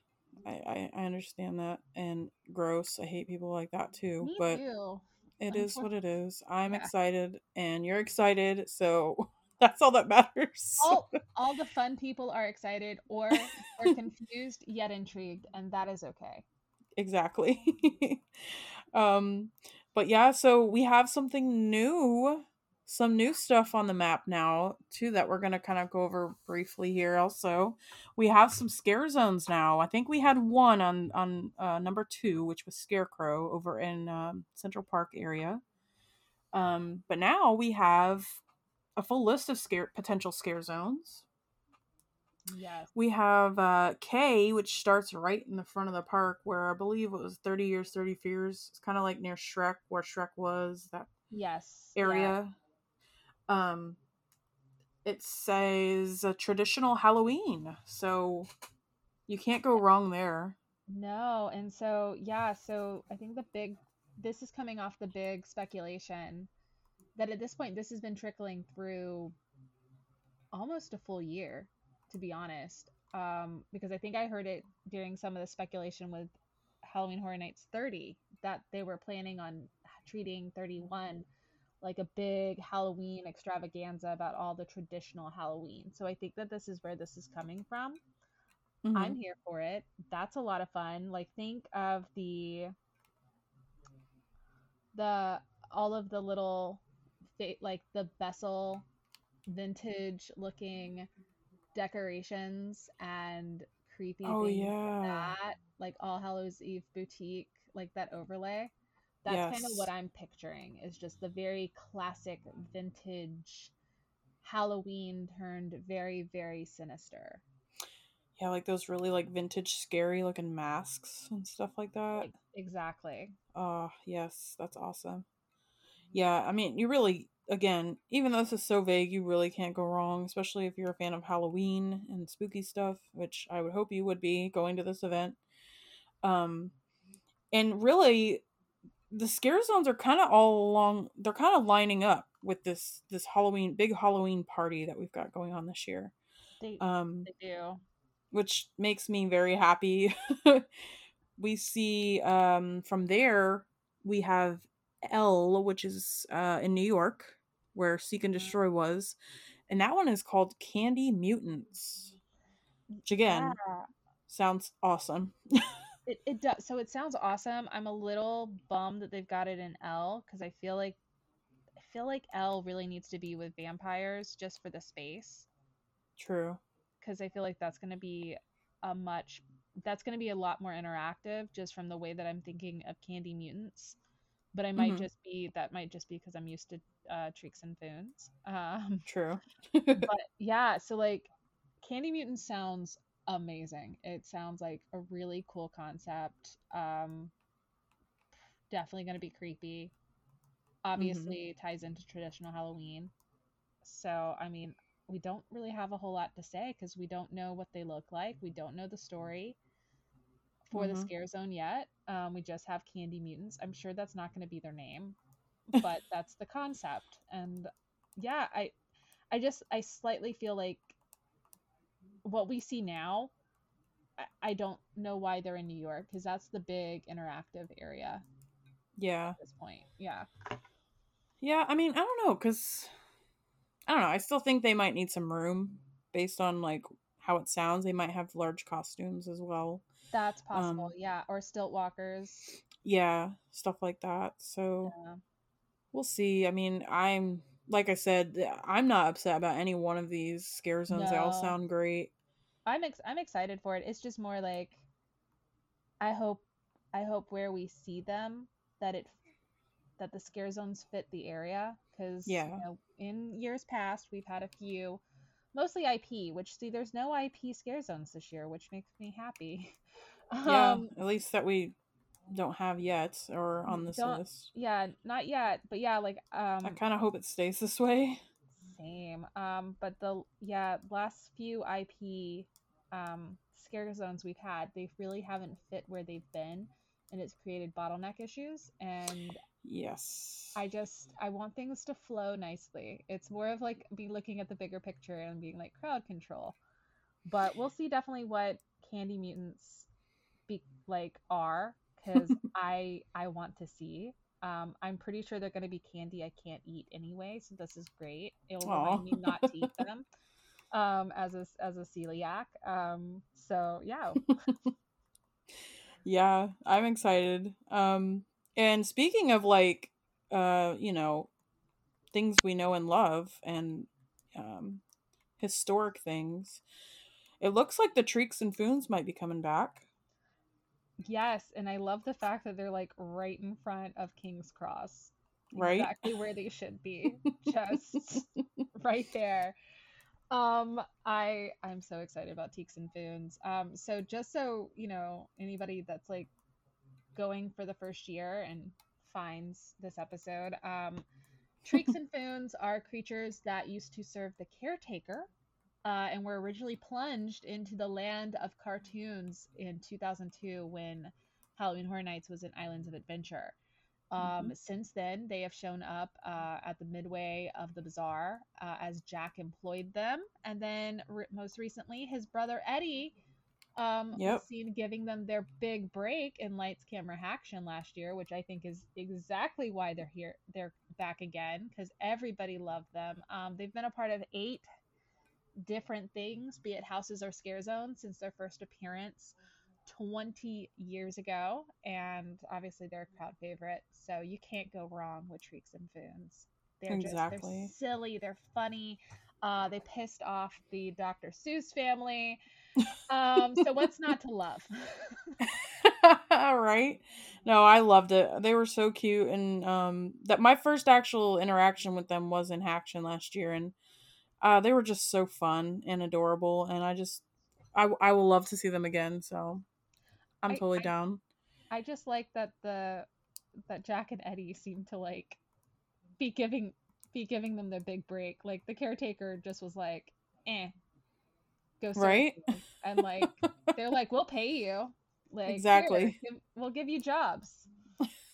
I, I I understand that, and gross. I hate people like that too. Me but too. it is what it is. I'm Yeah. excited, and you're excited, so (laughs) (laughs) that's all that matters. All, (laughs) all the fun people are excited or (laughs) are confused yet intrigued, and that is okay. exactly. um, but yeah, so we have something new, some new stuff on the map now too that we're gonna kind of go over briefly here. Also, we have some scare zones now. I think we had one on on uh, number two, which was Scarecrow over in um, Central Park area. Um, but now we have a full list of scare potential scare zones. Yes. We have uh, K, which starts right in the front of the park, where I believe it was 30 Years, 30 Fears. It's kind of like near Shrek, where Shrek was, that Yes. yeah. area. Um, it says a traditional Halloween, so you can't go wrong there. No, and so yeah, so I think the big this is coming off the big speculation that at this point this has been trickling through almost a full year, to be honest. Um, because I think I heard it during some of the speculation with Halloween Horror Nights 30 that they were planning on treating 31 like a big Halloween extravaganza about all the traditional Halloween. So I think that this is where this is coming from. Mhm. I'm here for it. That's a lot of fun. Like think of the the all of the little like the Bessel vintage looking decorations and creepy Oh, things like yeah. that like All Hallows Eve boutique like that overlay. That's kind of what I'm picturing is just the very classic vintage Halloween turned very very sinister. Yeah, like those really like vintage, scary looking masks and stuff like that. Exactly. Oh, yes, that's awesome. Yeah, I mean, you really, again, even though this is so vague, you really can't go wrong, especially if you're a fan of Halloween and spooky stuff, which I would hope you would be going to this event. Um, and really, the scare zones are kind of all along, they're kind of lining up with this this Halloween big Halloween party that we've got going on this year. They Um, they do. which makes me very happy. (laughs) we see um, from there we have L, which is uh, in New York, where Seek and Destroy was, and that one is called Candy Mutants. which again Yeah. sounds awesome. (laughs) It, it does. So it sounds awesome. I'm a little bummed that they've got it in L because I feel like I feel like L really needs to be with vampires just for the space True. because I feel like that's going to be a much that's going to be a lot more interactive just from the way that I'm thinking of Candy Mutants. But I might Mhm. just be that might just be because I'm used to uh, Treeks and Foons. (laughs) Um, True. (laughs) but yeah, so like Candy Mutant sounds amazing. It sounds like a really cool concept. Um definitely going to be creepy. Obviously ties into traditional Halloween. So, I mean, we don't really have a whole lot to say cuz we don't know what they look like. We don't know the story for the Mhm. scare zone yet. Um, we just have Candy Mutants. I'm sure that's not going to be their name, (laughs) but that's the concept. And yeah, I I just I slightly feel like what we see now I, I don't know why they're in New York because that's the big interactive area yeah. at this point. Yeah. Yeah, I mean, I don't know cuz I don't know. I still think they might need some room based on like how it sounds. They might have large costumes as well. That's possible. Um, yeah. Or stilt walkers. Yeah, stuff like that. So Yeah. we'll see. I mean, I'm like I said, I'm not upset about any one of these scare zones. They all sound great. I'm ex- I'm excited for it. It's just more like I hope I hope where we see them that it that the scare zones fit the area because Yeah. you know, in years past we've had a few mostly IP which see there's no IP scare zones this year which makes me happy. (laughs) Yeah, Um at least that we don't have yet or on this list. yeah, not yet, but yeah, like um I kind of hope it stays this way. Same. Um, but the yeah, last few IP um scare zones we've had, they really haven't fit where they've been, and it's created bottleneck issues. And Yes. I just I want things to flow nicely. It's more of like be looking at the bigger picture and being like crowd control. But we'll see definitely what Candy Mutants be like are because (laughs) I I want to see. Um, I'm pretty sure they're going to be candy I can't eat anyway, so this is great. It'll Aw. remind me not to eat them um, as a as a celiac. Um, so yeah, (laughs) Yeah, I'm excited. Um and speaking of like uh, you know, things we know and love and um historic things. It looks like the Treeks and Foons might be coming back. yes, and I love the fact that they're like right in front of King's Cross, Right? Exactly where they should be, (laughs) just right there. Um, I I'm so excited about Treeks and Foons. Um, so just so you know, anybody that's like going for the first year and finds this episode, um, Treeks and (laughs) Foons are creatures that used to serve the caretaker, uh, and were originally plunged into the land of cartoons in 2002 when Halloween Horror Nights was in Islands of Adventure. Um, Since then, they have shown up uh, at the midway of the bazaar uh, as Jack employed them, and then re- most recently, his brother Eddie um, Yep. seen giving them their big break in Lights Camera Action last year, which I think is exactly why they're here. They're back again because everybody loved them. Um, they've been a part of eight different things, be it houses or scare zones, since their first appearance 20 years ago. And obviously, they're a crowd favorite. So you can't go wrong with Treeks and Foons. They're just Exactly. they're silly, they're funny. Uh, they pissed off the Dr. Seuss family. Um, so what's not to love? (laughs) right? No, I loved it. They were so cute and um that my first actual interaction with them was in Hacktion last year and uh they were just so fun and adorable and I just I I will love to see them again, so I'm I- totally I- down. I just like that the that Jack and Eddie seem to like be giving be giving them their big break. Like the caretaker just was like, eh, go Right? you." and like they're like, we'll pay you. Like Exactly. give- we'll give you jobs.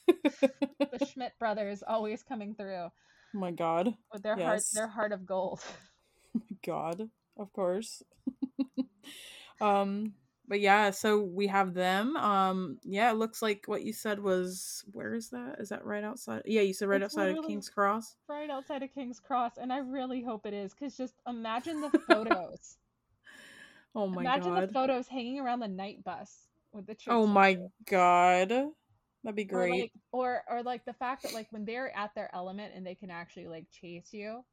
The (laughs) Schmidt brothers always coming through Oh my god. with their heart their heart of gold. (laughs) God, of course. (laughs) um but yeah, so we have them. Um yeah, it looks like what you said was where is that? Is that right outside? Yeah, you said right It's outside of King's Cross. right outside of King's Cross, and I really hope it is, because just imagine the photos. Oh my Imagine god. Imagine the photos hanging around the Knight Bus with the troops. oh my god. That'd be Or great. like, or or like the fact that like when they're at their element and they can actually like chase you,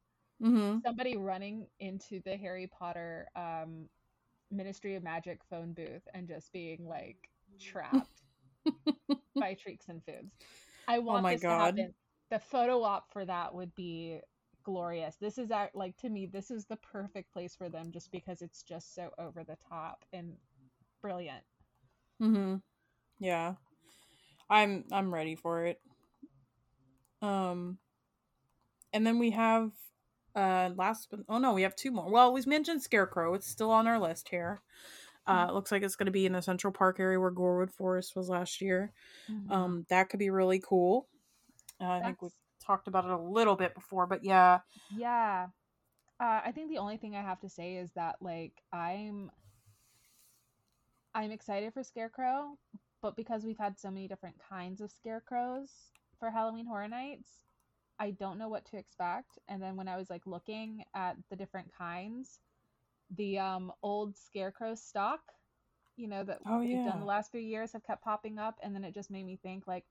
mm-hmm. somebody running into the Harry Potter um Ministry of Magic phone booth and just being like trapped (laughs) by Treeks and Foons. I want Oh my this God. to happen. The photo op for that would be glorious. This is act- like to me, this is the perfect place for them just because it's just so over the top and brilliant. Mm-hmm. Yeah. I'm I'm ready for it. Um and then we have uh last but oh no, we have two more. Well, we mentioned Scarecrow. It's still on our list here. Uh it looks like it's gonna be in the Central Park area where Gorewood Forest was last year. Um that could be really cool. Uh, I think we talked about it a little bit before, but yeah. Yeah. Uh, I think the only thing I have to say is that like I'm I'm excited for Scarecrow, but because we've had so many different kinds of scarecrows for Halloween Horror Nights, I don't know what to expect. And then when I was like looking at the different kinds, the um old scarecrow stock, you know, that Oh, we've done the last few years have kept popping up and then it just made me think like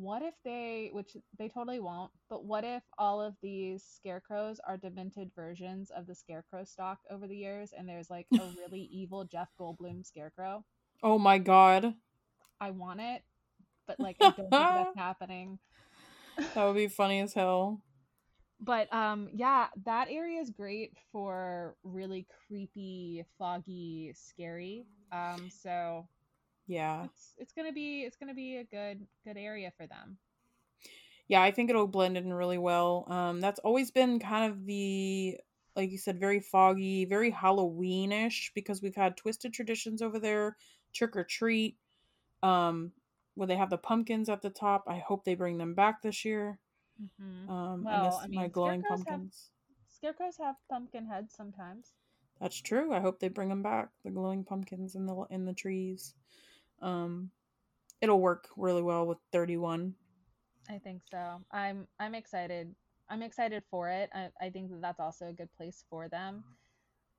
what if they which they totally won't but what if all of these scarecrows are demented versions of the scarecrow stock over the years and there's like a (laughs) really evil jeff goldblum scarecrow Oh my god. i want it but like i don't think that's (laughs) happening That would be funny as hell. but um yeah that area is great for really creepy foggy scary um so Yeah. it's it's gonna be it's gonna be a good good area for them. Yeah i think it'll blend in really well. Um that's always been kind of the like you said very foggy very halloweenish because we've had twisted traditions over there trick or treat um where they have the pumpkins at the top. I hope they bring them back this year. Mhm. um Well, i miss I my glowing scarecrows have- pumpkins. scarecrows have pumpkin heads sometimes. That's true. I hope they bring them back the glowing pumpkins in the in the trees um it'll work really well with 31 I think so. I'm I'm excited. I'm excited for it. I, I think that that's also a good place for them.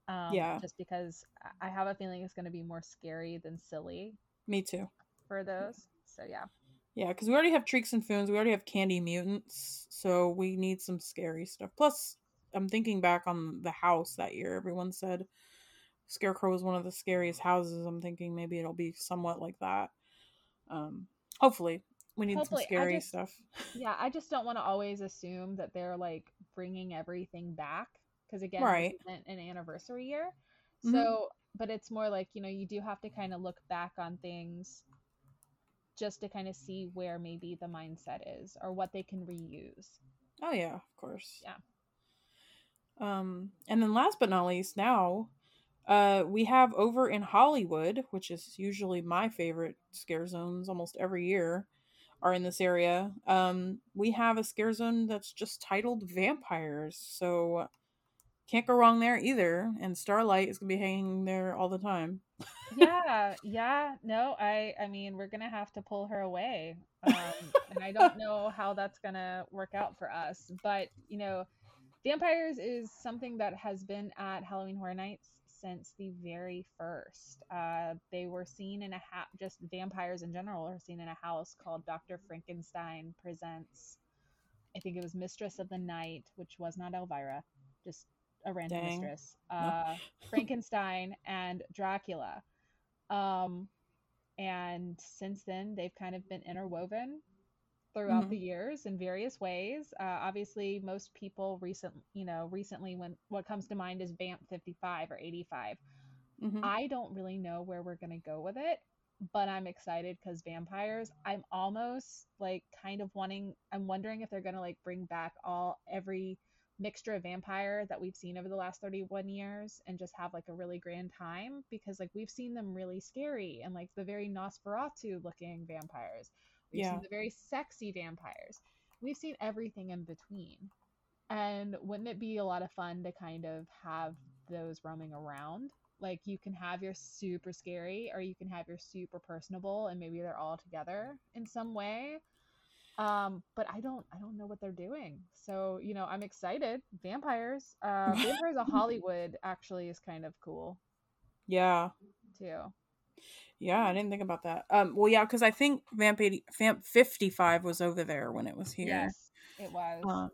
Um, Yeah. Just because I- have a feeling it's going to be more scary than silly me too for those. So yeah. Yeah, because we already have Treeks and Foons. We already have Candy Mutants. So we need some scary stuff. Plus, I'm thinking back on the house that year. Everyone said Scarecrow was one of the scariest houses. I'm thinking maybe it'll be somewhat like that. Um, hopefully, we need Hopefully, some scary just- stuff. Yeah. I just don't want to always assume that they're like bringing everything back because again, Right. an anniversary year. So, but it's more like you know you do have to kind of look back on things just to kind of see where maybe the mindset is or what they can reuse. Oh yeah, of course. Yeah. Um, and then last but not least, now, uh, we have over in Hollywood, which is usually my favorite scare zones almost every year, are in this area. Um, we have a scare zone that's just titled Vampires, so can't go wrong there either. And Starlight is gonna be hanging there all the time. yeah (laughs) yeah no i i mean we're gonna have to pull her away um and i don't know how that's gonna work out for us but you know vampires is something that has been at halloween horror nights since the very first. Uh they were seen in a ha- just vampires in general are seen in a house called dr frankenstein presents i think it was mistress of the night which was not elvira just a random Dang. mistress. Uh (laughs) frankenstein and dracula. Um and since then they've kind of been interwoven throughout Mhm. the years in various ways uh, obviously most people recent you know recently when what comes to mind is vamp 55 or 85 Mhm. i don't really know where we're going to go with it but i'm excited because vampires i'm almost like kind of wanting i'm wondering if they're going to like bring back all every mixture of vampire that we've seen over the last 31 years and just have like a really grand time because like we've seen them really scary and like the very Nosferatu looking vampires. We've Yeah. seen the very sexy vampires. We've seen everything in between. And wouldn't it be a lot of fun to kind of have those roaming around? Like you can have your super scary or you can have your super personable and maybe they're all together in some way um but i don't i don't know what they're doing so you know i'm excited vampires uh (laughs) vampires of hollywood actually is kind of cool Yeah. too. Yeah, I didn't think about that. Um, well, yeah, because I think Vamp 80, Vamp 55 was over there when it was here. Yes, it was. Um,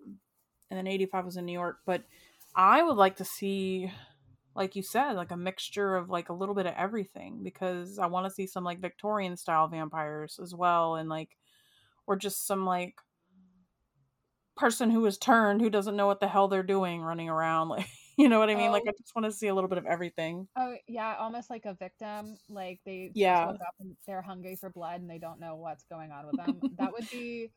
and then 85 was in New York. But I would like to see, like you said, like a mixture of like a little bit of everything because I want to see some like Victorian style vampires as well. And like, or just some like person who is turned who doesn't know what the hell they're doing running around. (laughs) Like, (laughs) you know what I mean? Like, Oh. I just want to see a little bit of everything. Oh yeah, almost like a victim. Like they Yeah. woke up and they're hungry for blood and they don't know what's going on with them. that would be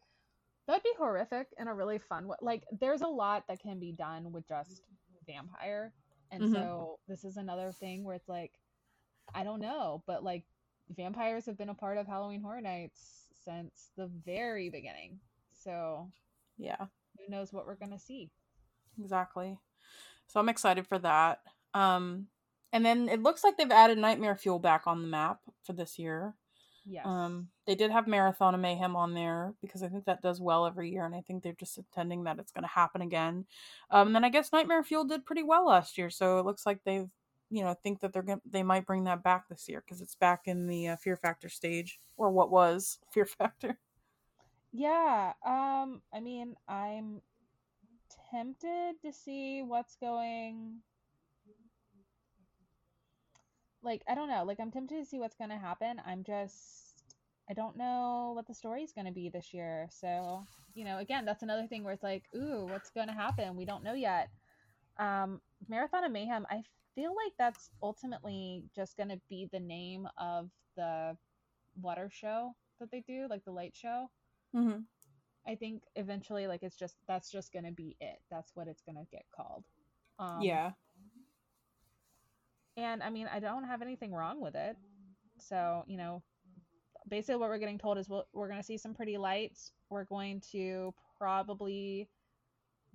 that would be horrific in a really fun way. Like there's a lot that can be done with just vampire, and Mhm. so this is another thing where it's like, I don't know, but like vampires have been a part of Halloween Horror Nights since the very beginning. So Yeah. who knows what we're gonna see? Exactly. So I'm excited for that. Um and then it looks like they've added Nightmare Fuel back on the map for this year. Yes. Um they did have Marathon of Mayhem on there because I think that does well every year and I think they're just intending that it's going to happen again. Um and then I guess Nightmare Fuel did pretty well last year, so it looks like they've you know, think that they're going they might bring that back this year because it's back in the uh, Fear Factor stage or what was (laughs) Fear Factor. Yeah, um, I mean, I'm tempted to see what's going like I don't know, like I'm tempted to see what's going to happen. I'm just I don't know what the story's going to be this year. So, you know, again, that's another thing where it's like, ooh, what's going to happen? We don't know yet. Um, Marathon of Mayhem, I feel like that's ultimately just going to be the name of the water show that they do, like the light show. Mhm. I think eventually, like it's just that's just gonna be it. That's what it's gonna get called. Um, yeah. and I mean, I don't have anything wrong with it. So you know, basically, what we're getting told is we'll, we're gonna see some pretty lights. We're going to probably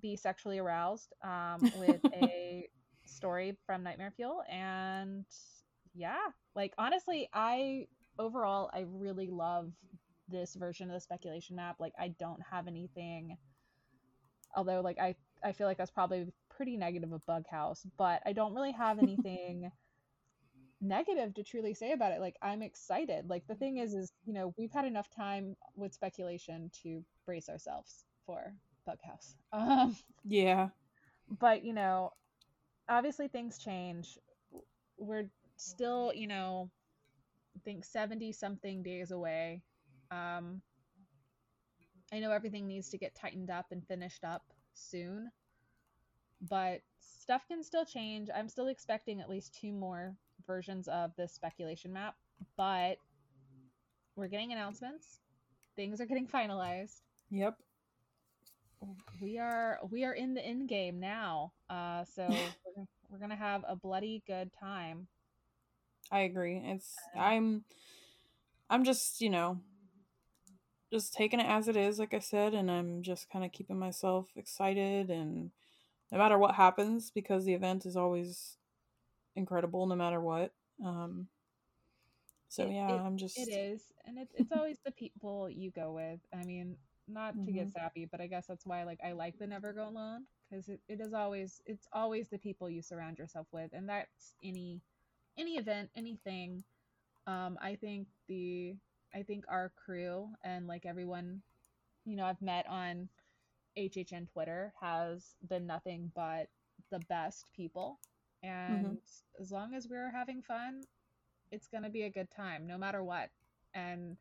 be sexually aroused um, (laughs) with a story from Nightmare Fuel, and yeah, like honestly, I overall I really love this version of the speculation map. Like I don't have anything although like I I feel like that's probably pretty negative of Bug House, but I don't really have (laughs) anything negative to truly say about it. Like I'm excited. Like the thing is is, you know, we've had enough time with speculation to brace ourselves for Bug House. (laughs) Um Yeah. but you know obviously things change we're still you know i think 70 something days away um i know everything needs to get tightened up and finished up soon but stuff can still change i'm still expecting at least two more versions of this speculation map but we're getting announcements things are getting finalized Yep. we are we are in the end game now uh so we're, (laughs) we're gonna have a bloody good time I agree. It's I'm I'm just, you know, just taking it as it is, like I said, and I'm just kind of keeping myself excited and no matter what happens because the event is always incredible no matter what. Um so yeah, it- I'm just it is and it's it's (laughs) always the people you go with i mean not to get sappy but i guess that's why like i like the never go alone because it, it is always it's always the people you surround yourself with and that's any any event anything um i think the i think our crew and like everyone you know i've met on hhn twitter has been nothing but the best people. And as long as we're having fun it's going to be a good time no matter what. And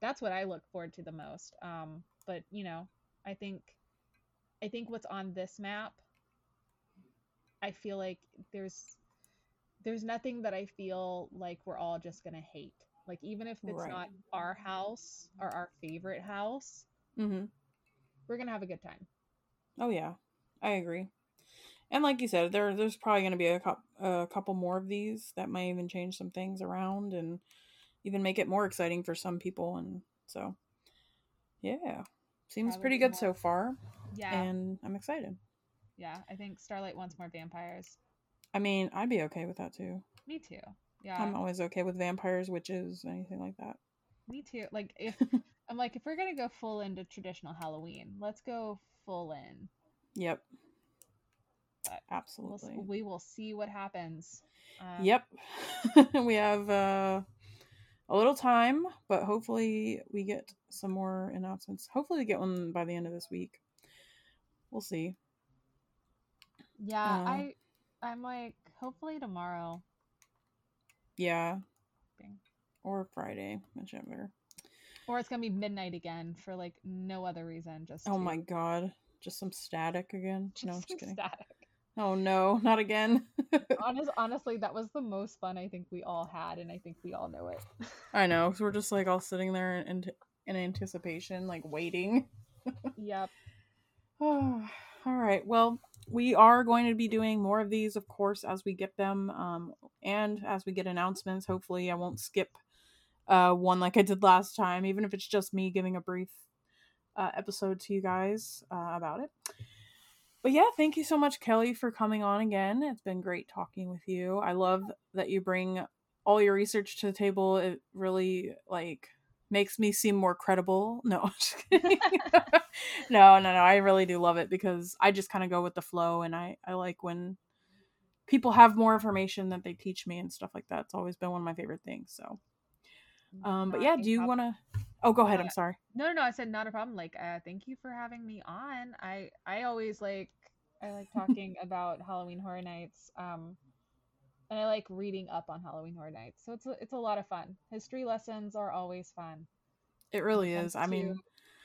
that's what i look forward to the most. Um but you know i think i think what's on this map i feel like there's there's nothing that i feel like we're all just going to hate like even if it's Right. not our house or our favorite house Mhm. we're going to have a good time Oh yeah. I agree. And like you said, there there's probably going to be a, cou- a couple more of these that might even change some things around and even make it more exciting for some people and so yeah. Seems pretty Probably good so far yeah and I'm excited. yeah i think starlight wants more vampires I mean, I'd be okay with that too. me too yeah I'm always okay with vampires, witches, anything like that. Me too. Like if (laughs) I'm like if we're gonna go full into traditional Halloween, let's go full in. Yep. We'll, Absolutely. we will see what happens. Um, Yep. (laughs) we have uh, a little time, but hopefully we get some more announcements. Hopefully we get one by the end of this week. We'll see. Yeah, Uh, I I'm like hopefully tomorrow. Yeah. Bing. Or Friday, whichever. Or it's gonna be midnight again for like no other reason. Just Oh to- my god. Just some static again. no, just (laughs) just kidding. static. Oh no, not again. (laughs) Honest, honestly, that was the most fun I think we all had, and I think we all know it. (laughs) I know, because we're just like all sitting there in, in anticipation, like waiting. yep. (sighs) all right. Well, we are going to be doing more of these, of course, as we get them, um, and as we get announcements. Hopefully, I won't skip uh, one like I did last time, even if it's just me giving a brief uh, episode to you guys uh, about it. But yeah, thank you so much, Kelly, for coming on again. It's been great talking with you. I love that you bring all your research to the table. It really like makes me seem more credible. No, (laughs) just (laughs) (laughs) no, no, no. I really do love it because I just kind of go with the flow, and I I like when people have more information that they teach me and stuff like that. It's always been one of my favorite things. So, um, but yeah, do you want to? Oh, go ahead. Uh, I'm sorry. No, no, no. I said not a problem. Like, uh, thank you for having me on. I I always like I like talking about Halloween Horror Nights. Um, and I like reading up on Halloween Horror Nights. So it's a, it's a lot of fun. History lessons are always fun. It really is. I mean,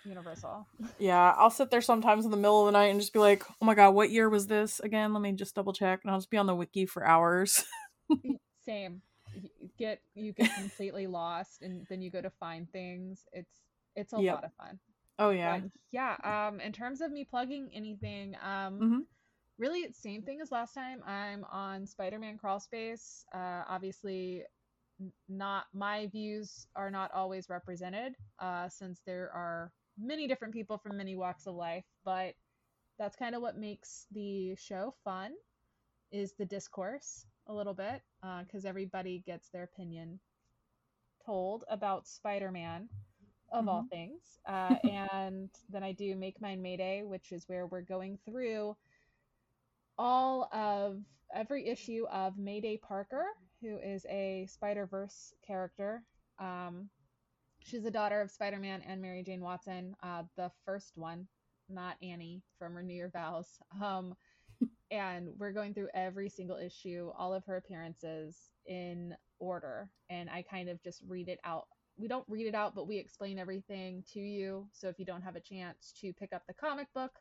Universal. (laughs) Yeah, I'll sit there sometimes in the middle of the night and just be like, "Oh my god, what year was this again? Let me just double check." And I'll just be on the wiki for hours. (laughs) Same. Y- Get you get completely lost, and then you go to find things. It's it's a Yep. lot of fun. oh yeah. But yeah. Um, in terms of me plugging anything, um, Mhm. Really same thing as last time. I'm on Spider-Man Crawl Space. Uh, obviously, not my views are not always represented, uh, since there are many different people from many walks of life. But that's kind of what makes the show fun, is the discourse a little bit, because everybody gets their opinion told about Spider-Man of all things. Uh, (laughs) and then I do Make Mine Mayday, which is where we're going through all of every issue of Mayday Parker, who is a Spider Verse character. Um, she's the daughter of Spider Man and Mary Jane Watson, uh, the first one, not Annie from Renew Your Vows. Um, (laughs) and we're going through every single issue, all of her appearances in order. And I kind of just read it out. We don't read it out, but we explain everything to you. So if you don't have a chance to pick up the comic book,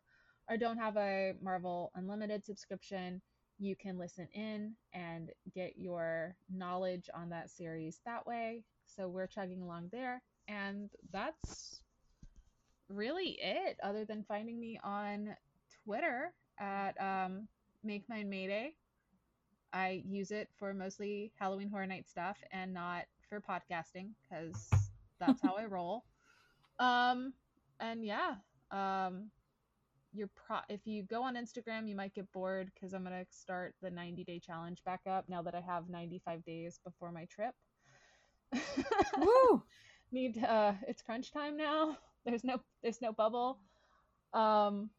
or don't have a Marvel Unlimited subscription, you can listen in and get your knowledge on that series that way. So we're chugging along there. And that's really it, other than finding me on Twitter at um, Make Mine Mayday. I use it for mostly Halloween Horror Night stuff and not for podcasting because that's how I (laughs) roll. Um, and yeah, um, you're pro if you go on Instagram, you might get bored because I'm gonna start the 90 day challenge back up now that I have 95 days before my trip. Woo! (laughs) Need uh, it's crunch time now. (laughs) There's no there's no bubble. Um,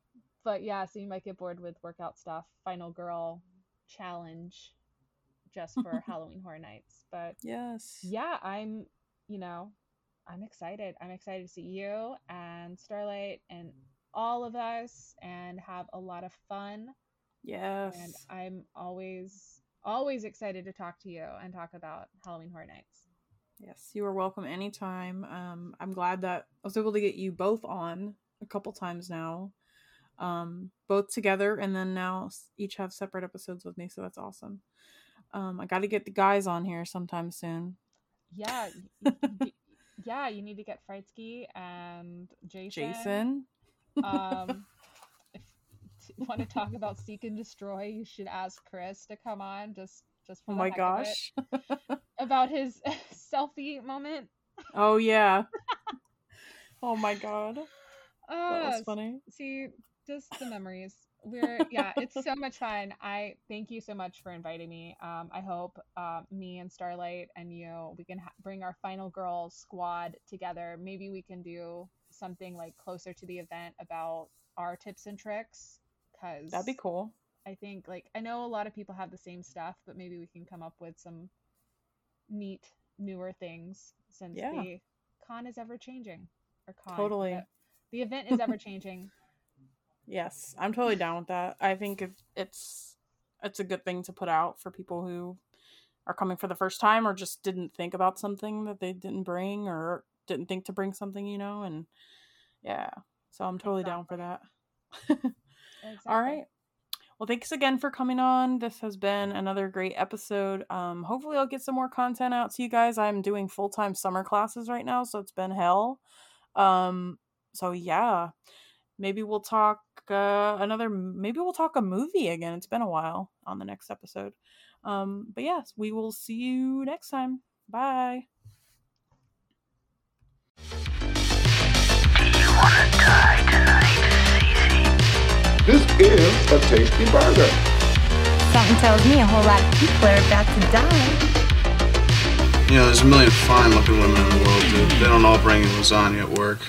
but yeah, so you might get bored with workout stuff. Final girl challenge just for (laughs) Halloween Horror Nights, but Yes. yeah, I'm, you know, I'm excited. I'm excited to see you and Starlight and all of us and have a lot of fun. Yes. And I'm always, always excited to talk to you and talk about Halloween Horror Nights. Yes, you are welcome anytime. Um, I'm glad that I was able to get you both on a couple times now, um, both together, and then now each have separate episodes with me. So that's awesome. Um, I got to get the guys on here sometime soon. Yeah, (laughs) yeah, you need to get Freitsky and Jason. Jason. Um, if you want to talk about Seek and Destroy, you should ask Chris to come on. Just, just for Oh my gosh. (laughs) about his (laughs) selfie moment. oh yeah. (laughs) oh my god. That Uh, was funny. see, just the memories. We're yeah, it's so much fun. I thank you so much for inviting me. Um, I hope uh, me and Starlight and you we can ha- bring our final girl squad together. Maybe we can do something like closer to the event about our tips and tricks. Cause That'd be cool. I think like I know a lot of people have the same stuff, but maybe we can come up with some neat newer things since Yeah. the con is ever changing. Or con. Totally. the- The event is ever changing. (laughs) Yes, I'm totally down with that. I think it, it's it's a good thing to put out for people who are coming for the first time or just didn't think about something that they didn't bring or didn't think to bring something, you know, and yeah. So I'm totally down for that. (laughs) All right. Well, thanks again for coming on. This has been another great episode. Um, hopefully, I'll get some more content out to you guys. I'm doing full time summer classes right now, so it's been hell. Um, so yeah, maybe we'll talk uh, another. Maybe we'll talk a movie again. It's been a while on the next episode. Um, but yes, we will see you next time. Bye. This is a tasty burger. Something tells me a whole lot of people are about to die. You know, there's a million fine looking women in the world, dude. They don't all bring you lasagna at work.